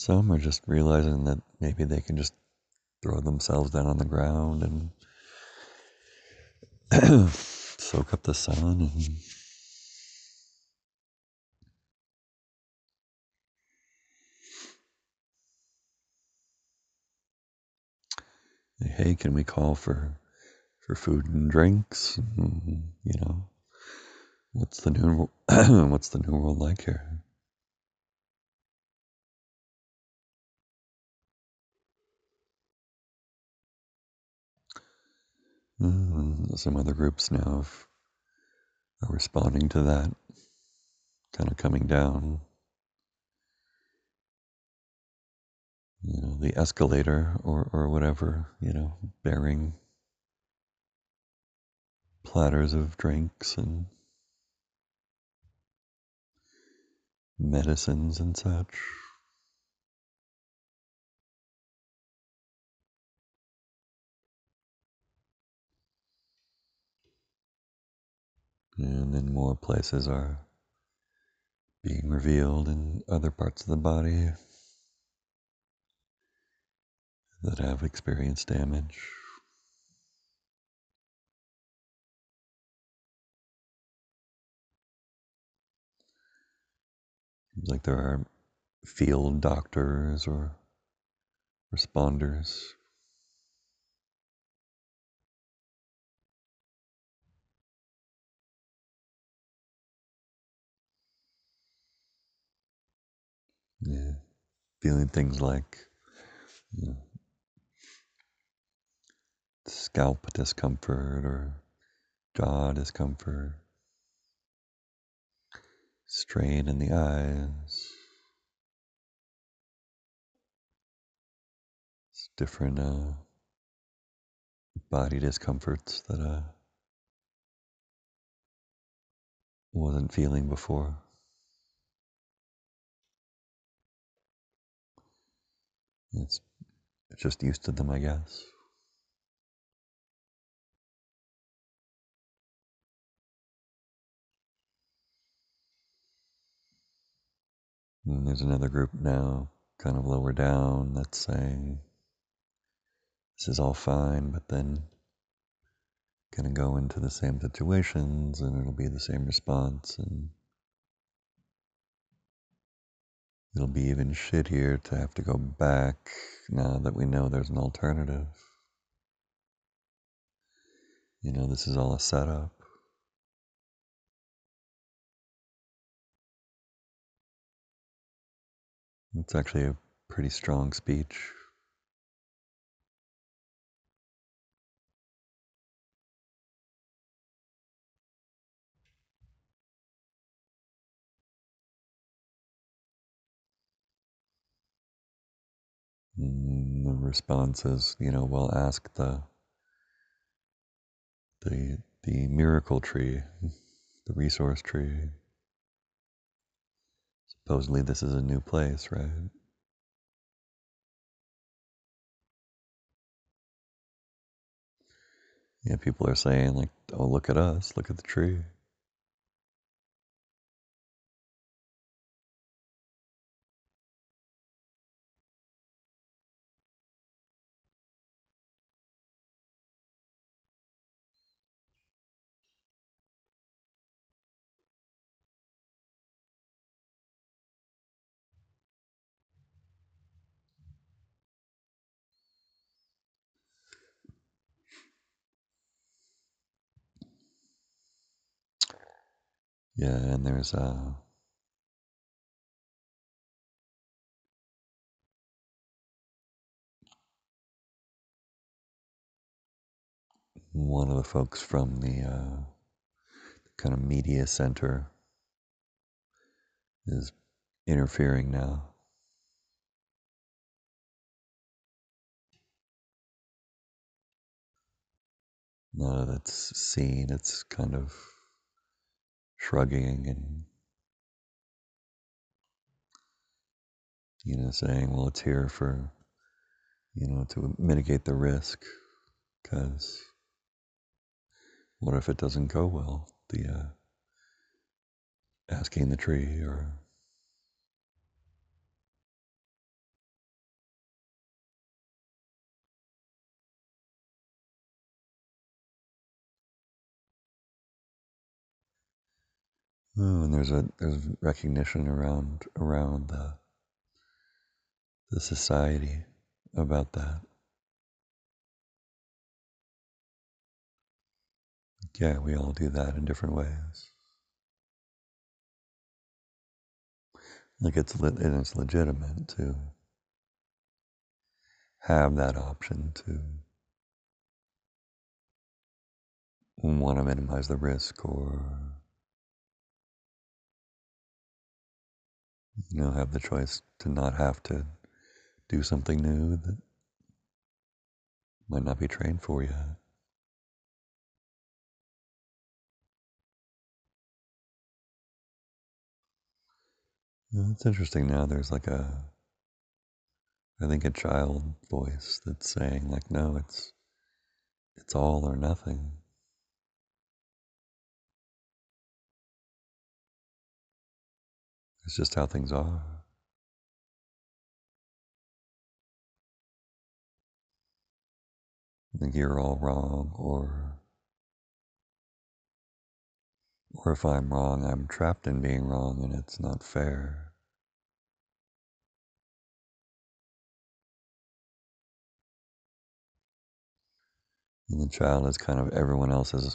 Some are just realizing that maybe they can just throw themselves down on the ground and <clears throat> soak up the sun and hey, can we call for for food and drinks? Mm, you know, what's the new <clears throat> what's the new world like here? Mm, some other groups now are responding to that, kind of coming down. You know, the escalator or or whatever. You know, bearing platters of drinks and medicines and such. And then more places are being revealed in other parts of the body that have experienced damage. Seems like there are field doctors or responders. Yeah, feeling things like you know, scalp discomfort or jaw discomfort, strain in the eyes, different uh, body discomforts that I wasn't feeling before. It's just used to them, I guess. And there's another group now, kind of lower down, that's saying this is all fine, but then going to go into the same situations and it'll be the same response and it'll be even shittier to have to go back now that we know there's an alternative. You know, this is all a setup. It's actually a pretty strong speech. Mm, the response is, you know, well, ask the the the miracle tree, the resource tree. Supposedly, this is a new place, right? Yeah, people are saying like, "Oh, look at us! Look at the tree." Yeah, and there's uh, one of the folks from the uh, kind of media center is interfering now. None of it's seen. It's kind of shrugging and you know saying, "Well, it's here for you know to mitigate the risk." Because what if it doesn't go well? The uh, asking the tree or oh, and there's a there's recognition around around the the society about that. Yeah, we all do that in different ways. Like it's le- and it's legitimate to have that option to want to minimize the risk or you know have the choice to not have to do something new that might not be trained for you. It's interesting now. There's like a, I think a child voice that's saying like, no, it's, it's all or nothing. It's just how things are. Think you're all wrong, or, or if I'm wrong, I'm trapped in being wrong, and it's not fair. And the child is kind of everyone else is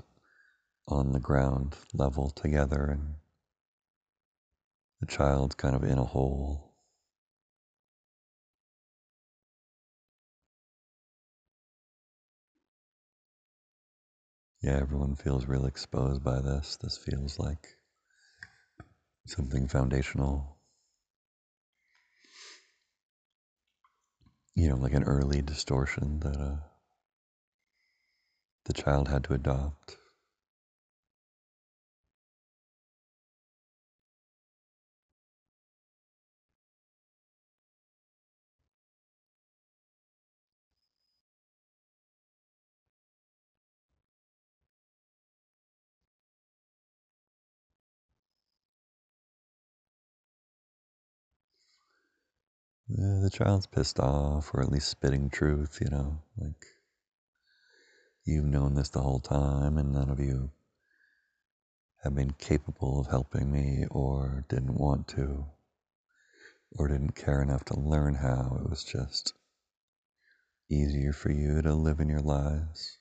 on the ground level together, and the child's kind of in a hole. Yeah, everyone feels real exposed by this. This feels like something foundational. You know, like an early distortion that uh, the child had to adopt. The child's pissed off, or at least spitting truth, you know, like you've known this the whole time, and none of you have been capable of helping me, or didn't want to, or didn't care enough to learn how. It was just easier for you to live in your lives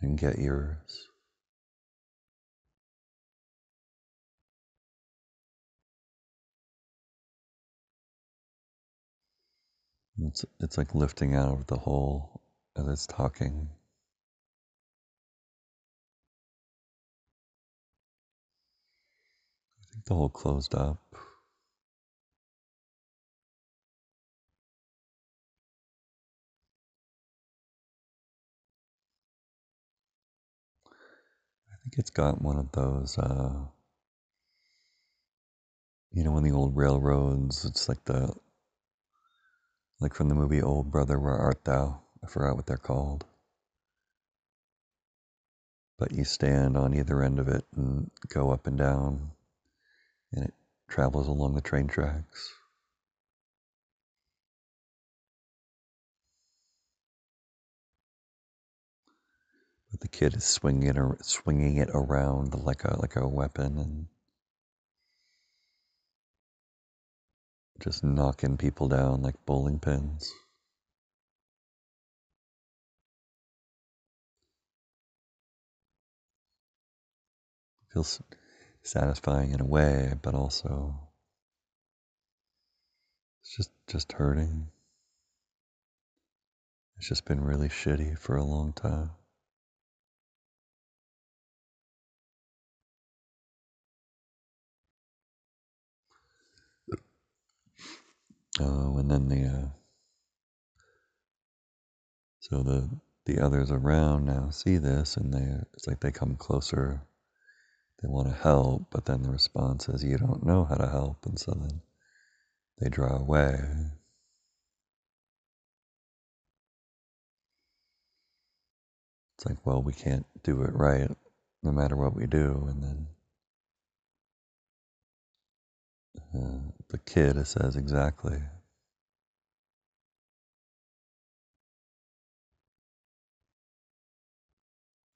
and get yours. It's, it's like lifting out of the hole as it's talking. I think the hole closed up. I think it's got one of those, uh, you know, in the old railroads, it's like the, like from the movie O Brother, Where Art Thou? I forgot what they're called. But you stand on either end of it and go up and down, and it travels along the train tracks. But the kid is swinging it, swinging it around like a like a weapon and just knocking people down like bowling pins. Feels satisfying in a way, but also it's just just hurting. It's just been really shitty for a long time. Oh, and then the uh, so the the others around now see this, and they it's like they come closer. They want to help, but then the response is, "You don't know how to help," and so then they draw away. It's like, well, we can't do it right, no matter what we do, and then uh, the kid it says exactly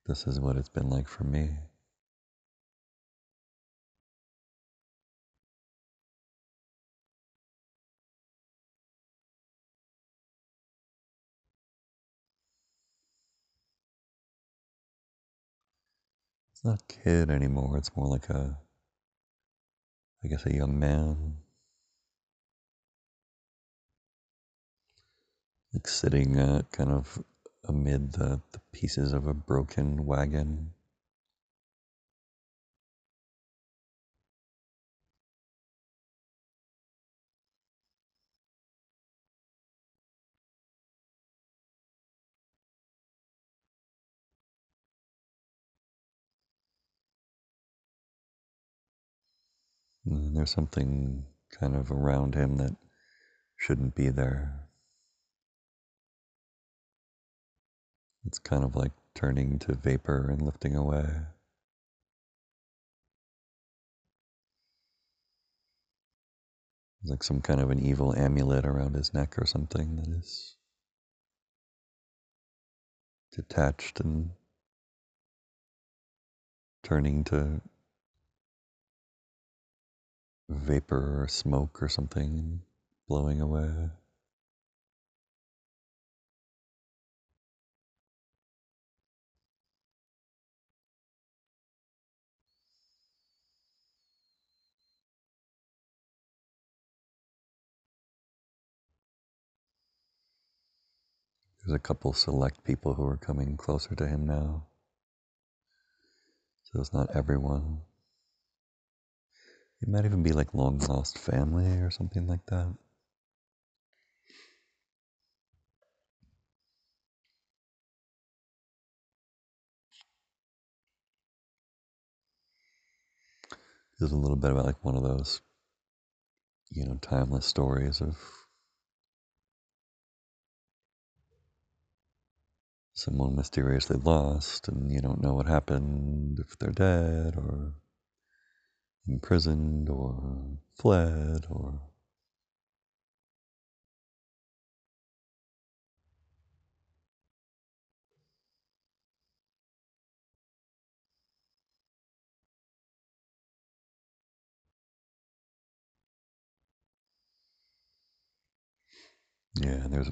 This is what it's been like for me. It's not kid anymore. It's more like a, I guess, a young man. Like sitting uh, kind of amid the, the pieces of a broken wagon. And there's something kind of around him that shouldn't be there. It's kind of like turning to vapor and lifting away. It's like some kind of an evil amulet around his neck or something that is detached and turning to vapor or smoke or something blowing away. There's a couple select people who are coming closer to him now. So it's not everyone. It might even be like long lost family or something like that. There's a little bit about like one of those, you know, timeless stories of someone mysteriously lost and you don't know what happened, if they're dead or imprisoned or fled or Yeah, there's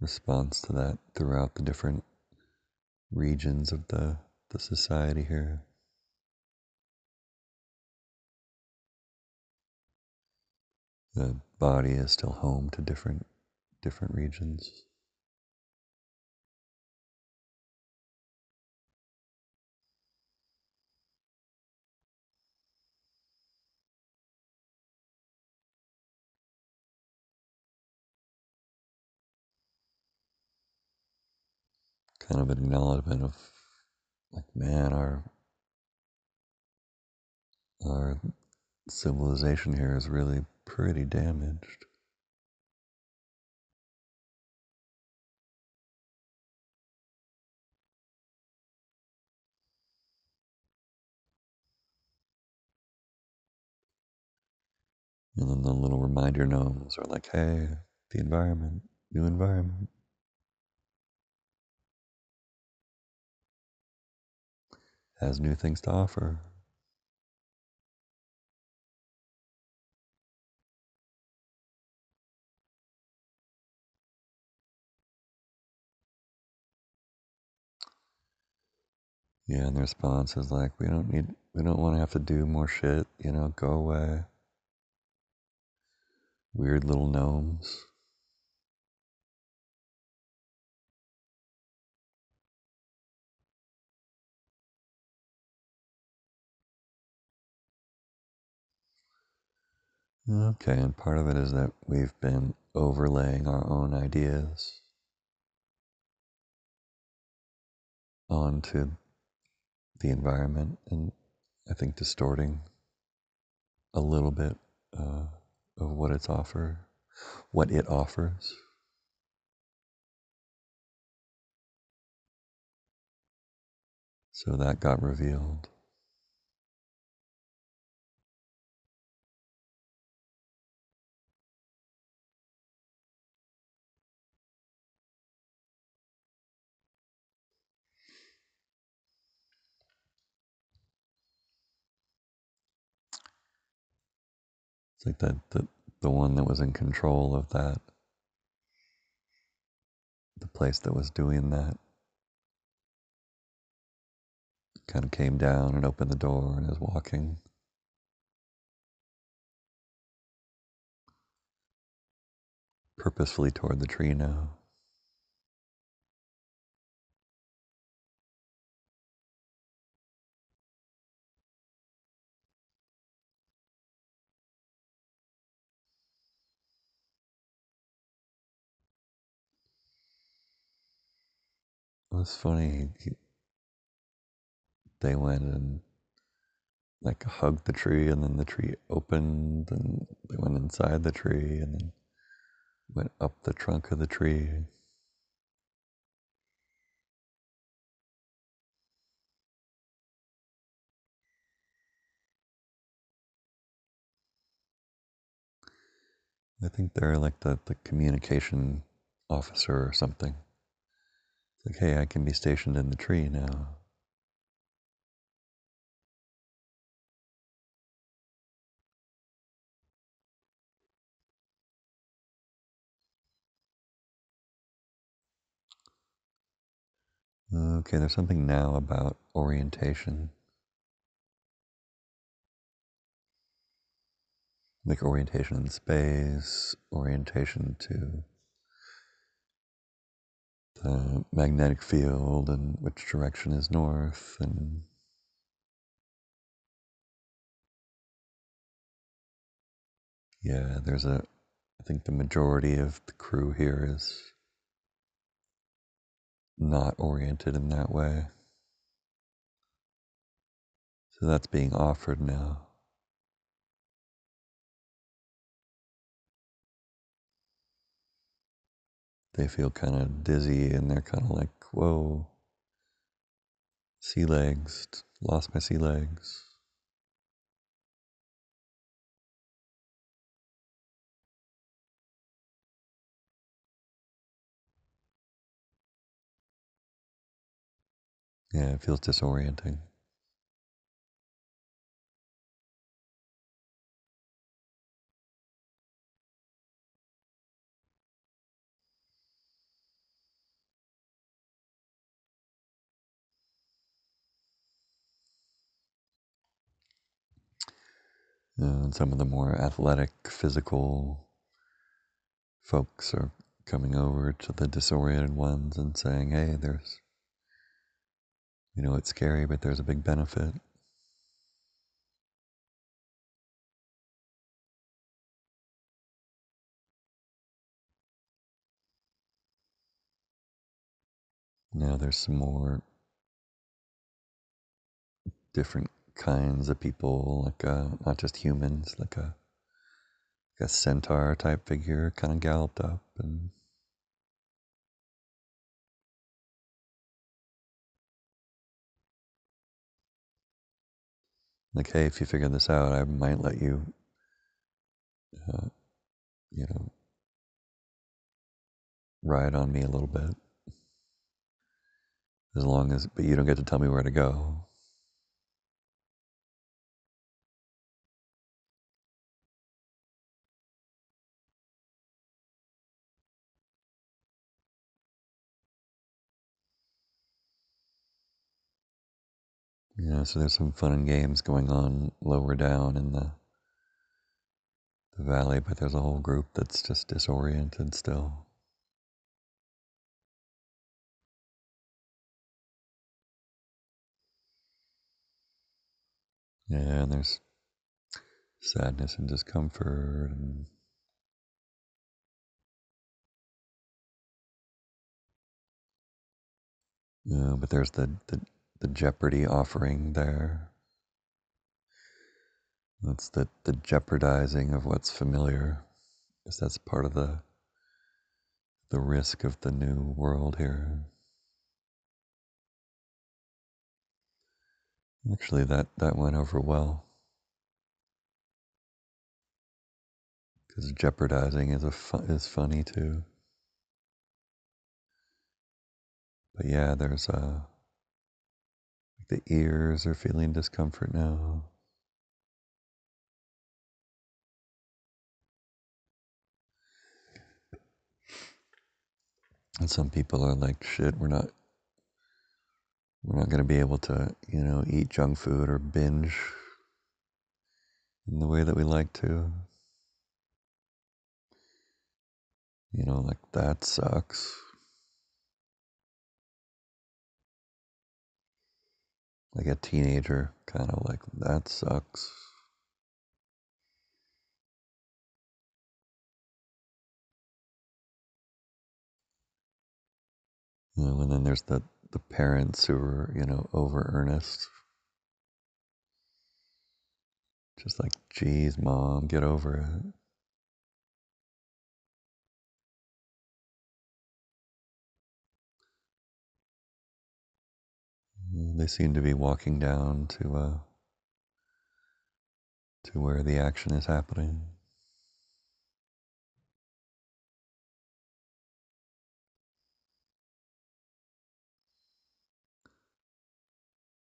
response to that throughout the different regions of the, the society here. The body is still home to different different regions. Kind of an acknowledgement of like man, our our civilization here is really pretty damaged. And then the little reminder gnomes are like, hey, the environment, new environment. Has new things to offer. Yeah, and the response is like, we don't need, we don't want to have to do more shit, you know, go away. Weird little gnomes. Okay, and part of it is that we've been overlaying our own ideas onto the environment and I think distorting a little bit uh, of what it's offer, what it offers. So that got revealed. Like that the, the one that was in control of that, the place that was doing that, kind of came down and opened the door and is walking. Purposefully toward the tree now. It was funny. They went and like hugged the tree, and then the tree opened, and they went inside the tree, and then went up the trunk of the tree. I think they're like the, the communication officer or something. Hey, I can be stationed in the tree now. Okay, there's something now about orientation. Like orientation in space, orientation to the magnetic field and which direction is north and yeah, there's a I think the majority of the crew here is not oriented in that way. So that's being offered now. they feel kind of dizzy and they're kind of like, whoa, sea legs, lost my sea legs. Yeah, it feels disorienting. And some of the more athletic, physical folks are coming over to the disoriented ones and saying, hey, there's, you know, it's scary, but there's a big benefit. Now there's some more different kinds of people, like uh, not just humans, like a, like a centaur type figure kind of galloped up and like, hey, if you figure this out, I might let you, uh, you know, ride on me a little bit. As long as, but you don't get to tell me where to go. Yeah, so there's some fun and games going on lower down in the the valley, but there's a whole group that's just disoriented still. Yeah, and there's sadness and discomfort and know, but there's the, the the jeopardy offering there. That's the, the jeopardizing of what's familiar. Because that's part of the the risk of the new world here. Actually that, that went over well. Because jeopardizing is a fu- is funny too. But yeah, there's a the ears are feeling discomfort now. And some people are like, shit, we're not we're not gonna be able to, you know, eat junk food or binge in the way that we like to. You know, like that sucks. Like a teenager, kind of like that sucks. You know, and then there's the the parents who are, you know, over earnest. Just like, geez, mom, get over it. They seem to be walking down to uh, to where the action is happening.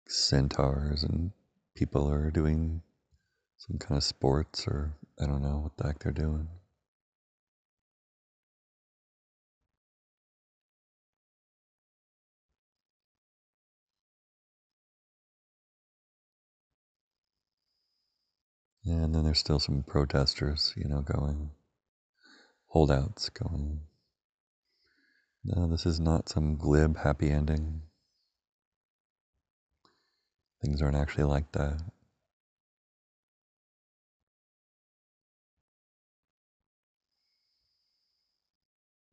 Centaurs and people are doing some kind of sports or I don't know what the heck they're doing. And then there's still some protesters, you know, going, holdouts going, no, this is not some glib happy ending. Things aren't actually like that.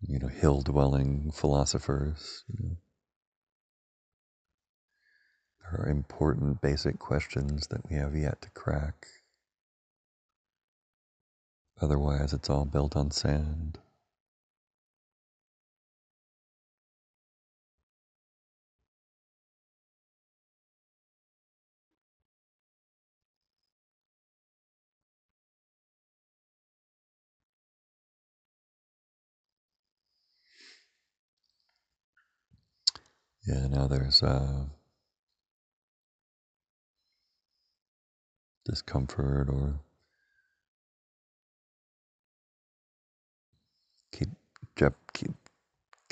You know, hill dwelling philosophers. You know, there are important basic questions that we have yet to crack. Otherwise, it's all built on sand. Yeah, now there's uh, discomfort or keep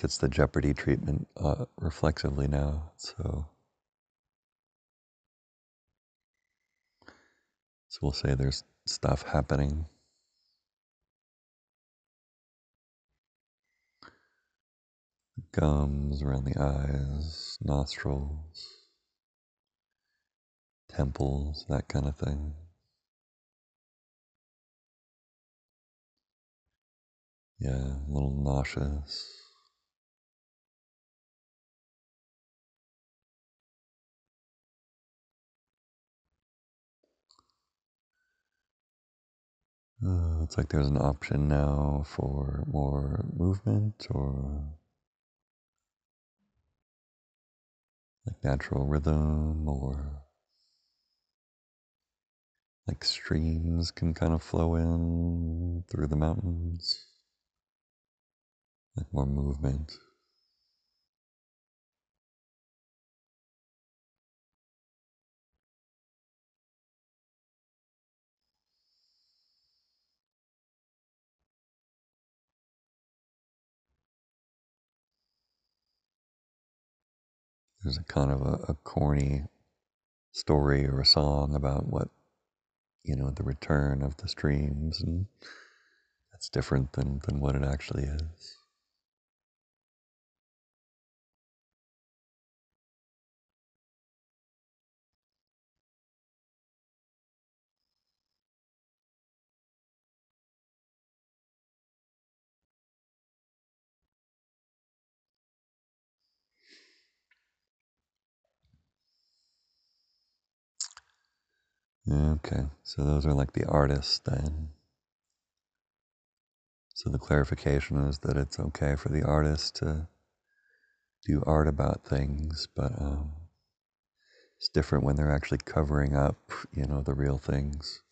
gets the jeopardy treatment uh, reflexively now. So, so we'll say there's stuff happening. Gums around the eyes, nostrils, temples, that kind of thing. Yeah, a little nauseous. Uh, it's like there's an option now for more movement or like natural rhythm or like streams can kind of flow in through the mountains, like more movement. there's a kind of a, a, corny story or a song about what you know the return of the streams and that's different than than what it actually is Okay, so those are like the artists then. So the clarification is that it's okay for the artist to do art about things, but um, it's different when they're actually covering up, you know, the real things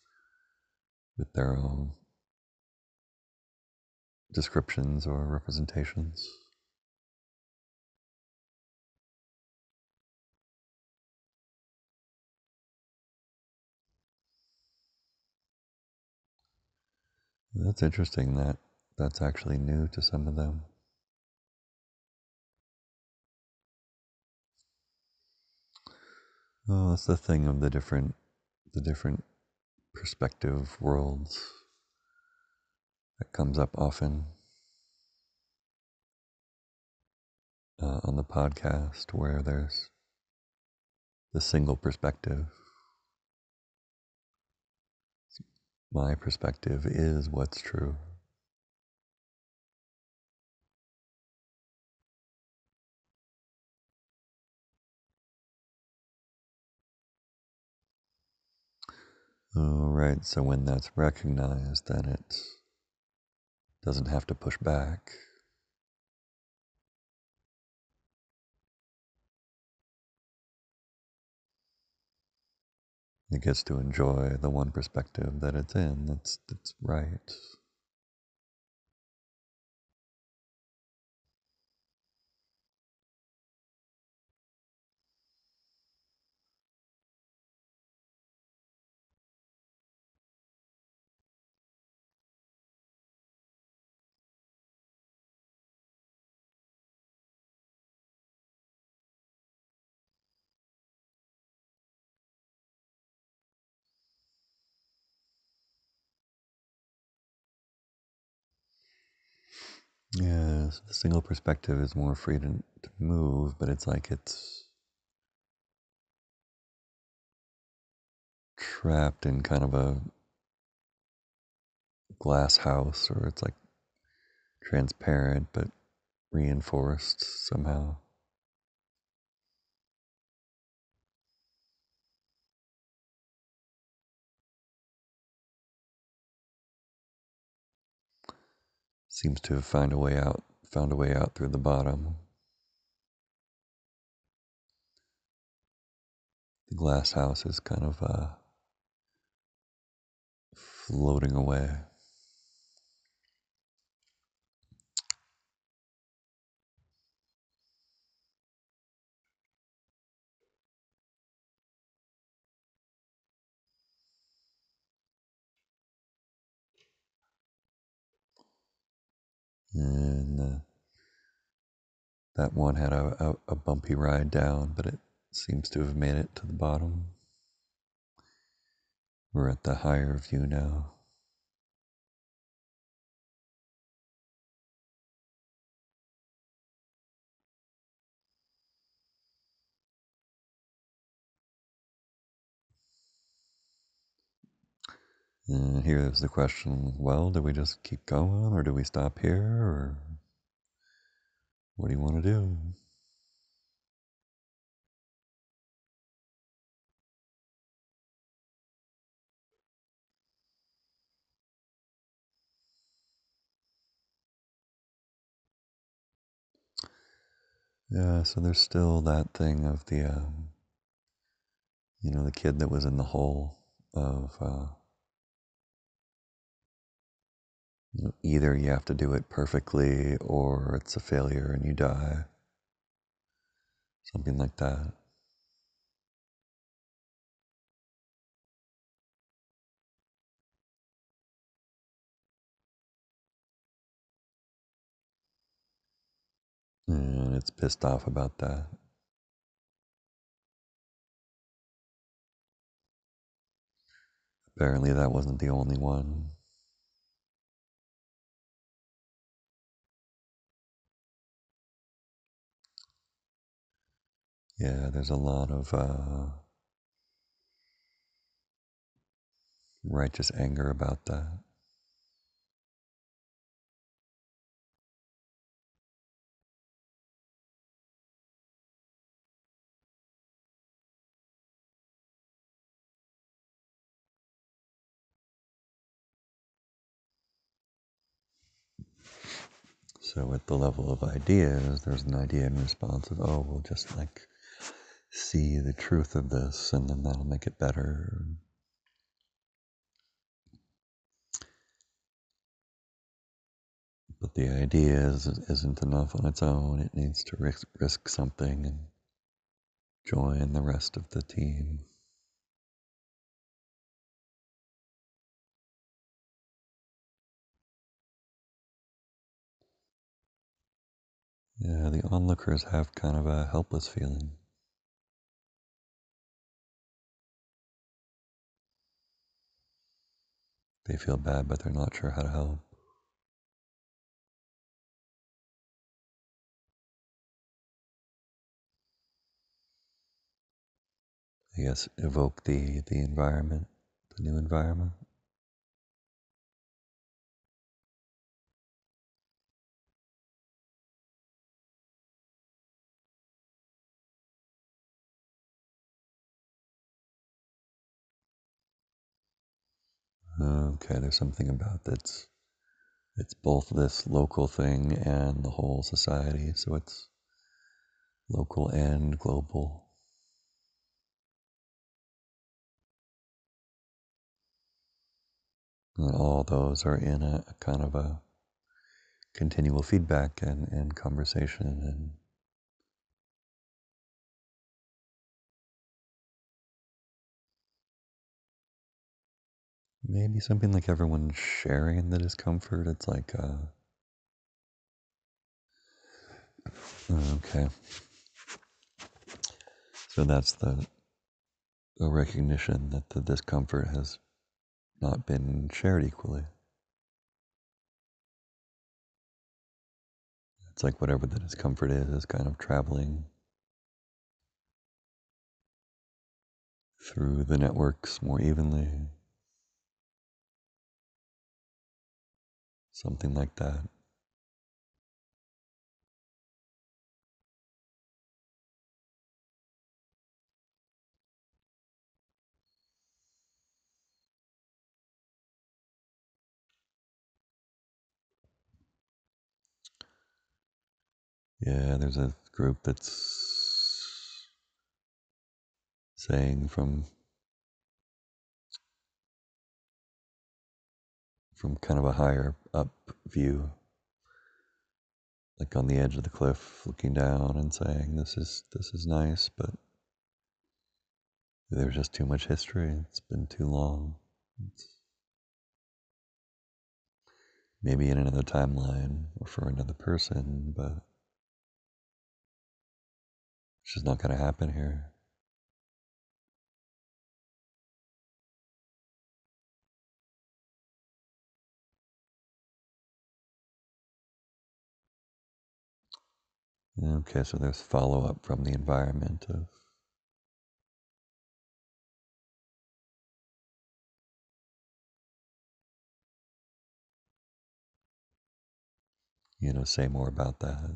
with their own descriptions or representations. That's interesting that that's actually new to some of them. Well, that's the thing of the different, the different perspective worlds that comes up often uh, on the podcast, where there's the single perspective. My perspective is what's true. All right, so when that's recognized, then it doesn't have to push back. It gets to enjoy the one perspective that it's in that's, that's right. Yes, the single perspective is more free to, to move, but it's like it's trapped in kind of a glass house, or it's like transparent but reinforced somehow. Seems to have found a way out, found a way out through the bottom. The glass house is kind of uh, floating away. And uh, that one had a, a, a bumpy ride down, but it seems to have made it to the bottom. We're at the higher view now. And here's the question well, do we just keep going or do we stop here or what do you want to do? Yeah, so there's still that thing of the, um, you know, the kid that was in the hole of uh, either you have to do it perfectly or it's a failure and you die. Something like that. And it's pissed off about that. Apparently, that wasn't the only one. Yeah, there's a lot of uh, righteous anger about that. So, at the level of ideas, there's an idea in response of, oh, we'll just like see the truth of this and then that'll make it better. But the idea is, isn't enough on its own. It needs to risk, risk something and join the rest of the team. Yeah, the onlookers have kind of a helpless feeling. They feel bad, but they're not sure how to help. I guess evoke the the environment, the new environment. Okay, there's something about that's it's both this local thing and the whole society, so it's local and global. And all those are in a, a kind of a continual feedback and, and conversation and maybe something like everyone sharing the discomfort. It's like, uh, okay. So that's the, the recognition that the discomfort has not been shared equally. It's like whatever the discomfort is, is kind of traveling through the networks more evenly. Something like that. Yeah, there's a group that's saying from from kind of a higher up view, like on the edge of the cliff, looking down and saying, "This is this is nice, but there's just too much history. It's been too long. It's maybe in another timeline or for another person, but it's just not going to happen here. Okay, so there's follow up from the environment of you know, say more about that.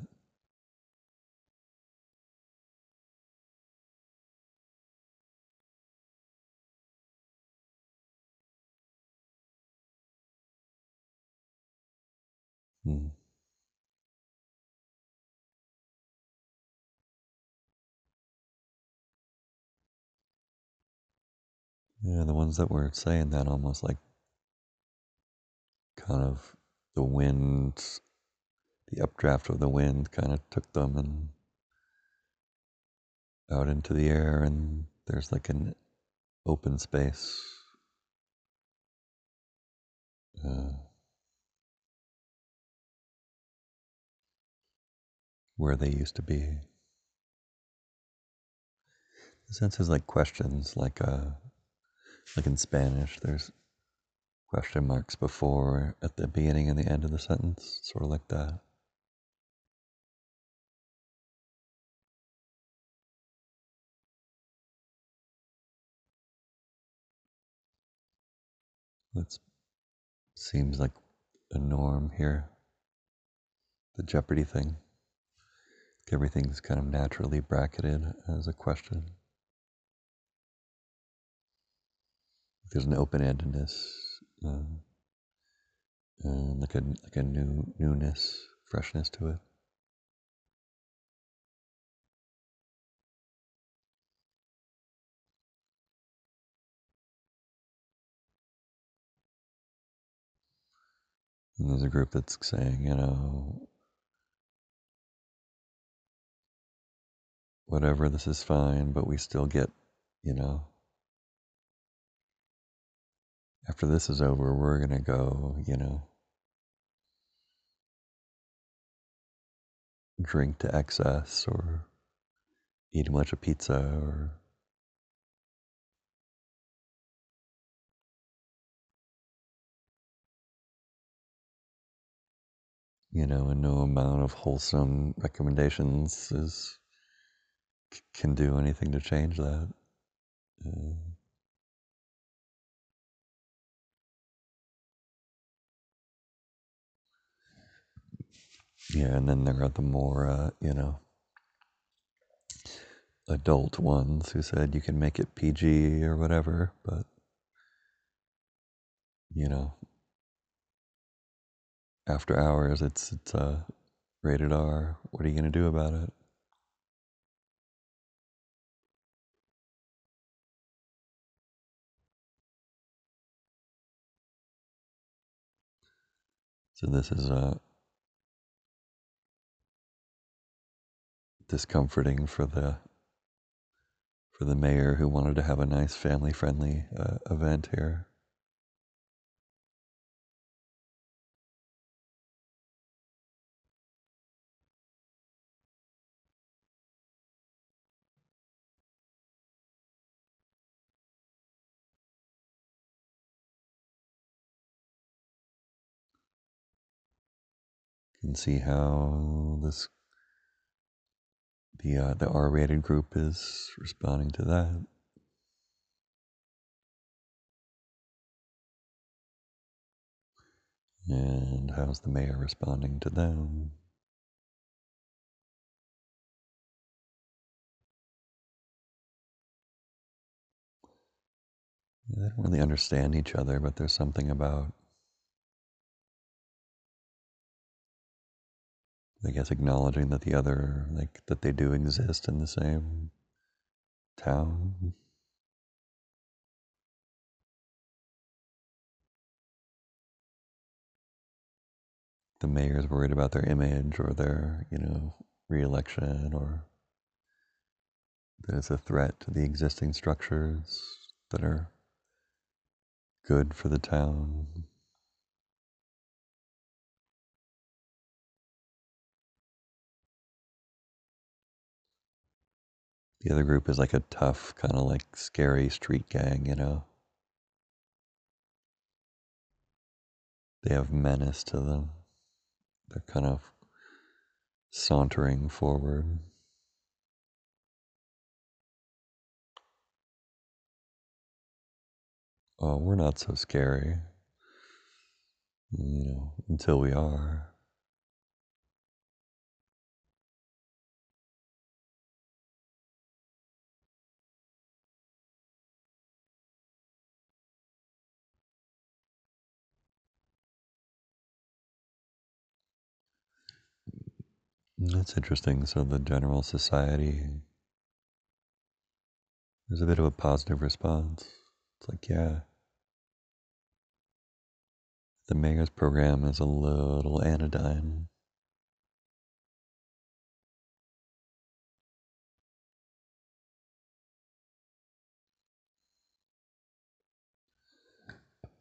Hmm. Yeah, the ones that were saying that almost like kind of the wind, the updraft of the wind kind of took them and out into the air, and there's like an open space. Uh, where they used to be. The sense is like questions, like uh, like in Spanish, there's question marks before, at the beginning and the end of the sentence, sort of like that. That seems like a norm here. The Jeopardy thing. Everything's kind of naturally bracketed as a question. There's an open-endedness, uh, and like a like a new newness, freshness to it. And there's a group that's saying, you know, whatever, this is fine, but we still get, you know, after this is over, we're going to go, you know, drink to excess or eat a bunch of pizza or you know, and no amount of wholesome recommendations is can do anything to change that. Uh, yeah, and then there are the more, uh, you know, adult ones who said you can make it PG or whatever, but you know, after hours, it's it's uh, rated R. What are you gonna do about it? So this is uh, discomforting for the for the mayor who wanted to have a nice family-friendly uh, event here. You can see how this the uh, the R-rated group is responding to that. And how's the mayor responding to them? They don't really understand each other, but there's something about, I guess, acknowledging that the other, like, that they do exist in the same town. The mayor's worried about their image or their, you know, reelection or that it's a threat to the existing structures that are good for the town. The other group is like a tough, kind of like scary street gang, you know? They have menace to them. They're kind of sauntering forward. Oh, we're not so scary. You know, until we are. That's interesting. So, the general society, there's a bit of a positive response. It's like, yeah, the mayor's program is a little anodyne.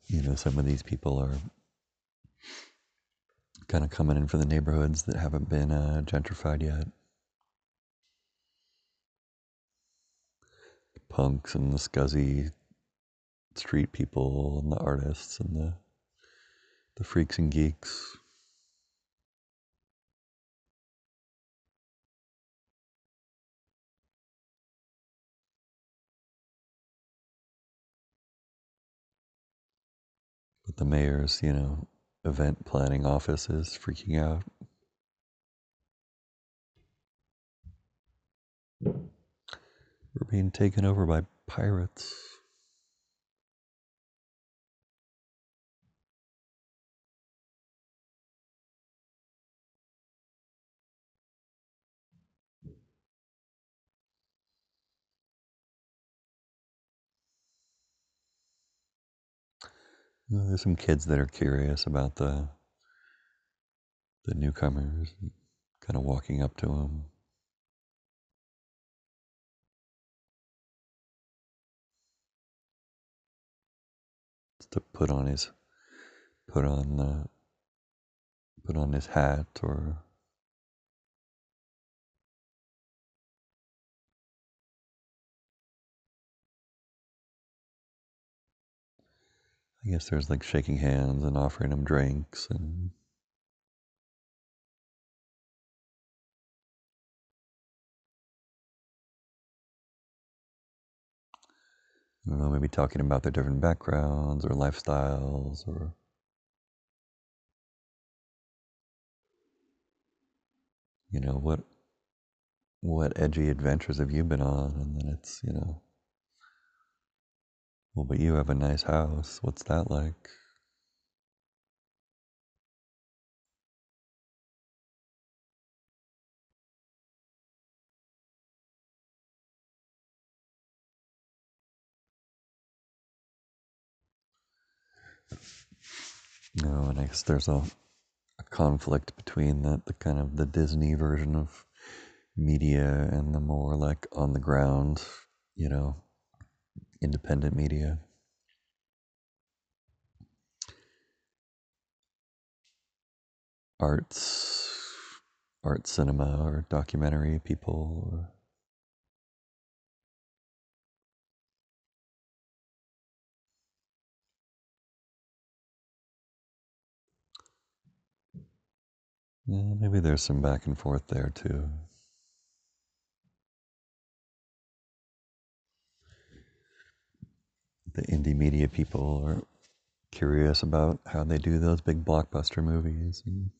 You know, some of these people are kind of coming in for the neighborhoods that haven't been uh, gentrified yet. Punks and the scuzzy street people and the artists and the the freaks and geeks. But the mayor's, you know, event planning office is freaking out. We're being taken over by pirates. There's some kids that are curious about the the newcomers, kind of walking up to them. To put on his put on the put on his hat or I guess there's like shaking hands and offering them drinks and I don't know, maybe talking about their different backgrounds or lifestyles or you know what what edgy adventures have you been on? And then it's you know well but you have a nice house. What's that like? Know and i guess there's a, a conflict between that the kind of the disney version of media and the more like on the ground you know independent media? Arts art cinema or documentary people or yeah, maybe there's some back and forth there too the indie media people are curious about how they do those big blockbuster movies and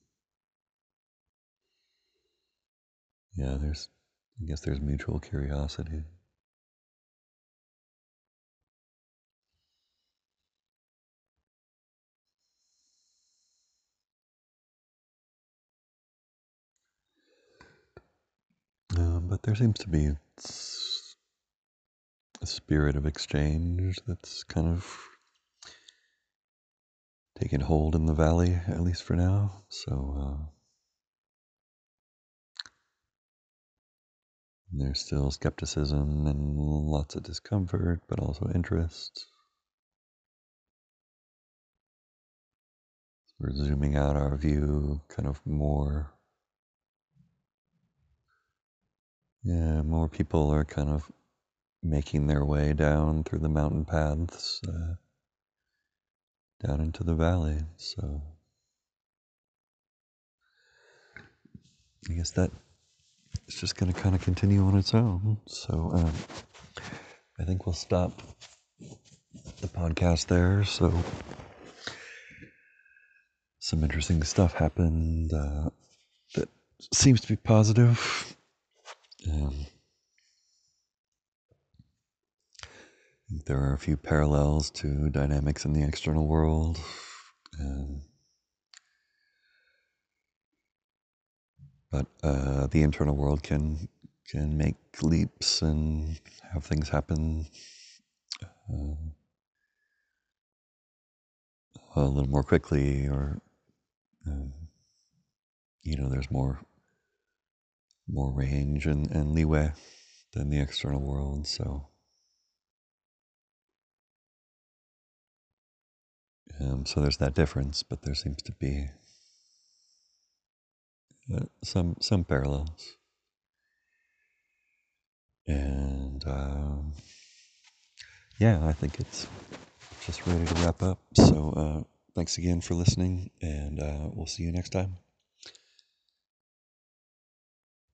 yeah there's i guess there's mutual curiosity. Um, but there seems to be a spirit of exchange that's kind of taken hold in the valley, at least for now. So uh, there's still skepticism and lots of discomfort, but also interest. We're zooming out our view kind of more yeah, more people are kind of making their way down through the mountain paths uh, down into the valley. So I guess that it's just going to kind of continue on its own. So um, I think we'll stop the podcast there. So some interesting stuff happened uh, that seems to be positive. Um, there are a few parallels to dynamics in the external world. Um, but uh, the internal world can can make leaps and have things happen uh, a little more quickly, or um, you know, there's more more range and, and leeway than the external world. So, um, so there's that difference, but there seems to be uh, some some parallels. And um, yeah, I think it's just ready to wrap up. So uh, thanks again for listening, and uh, we'll see you next time.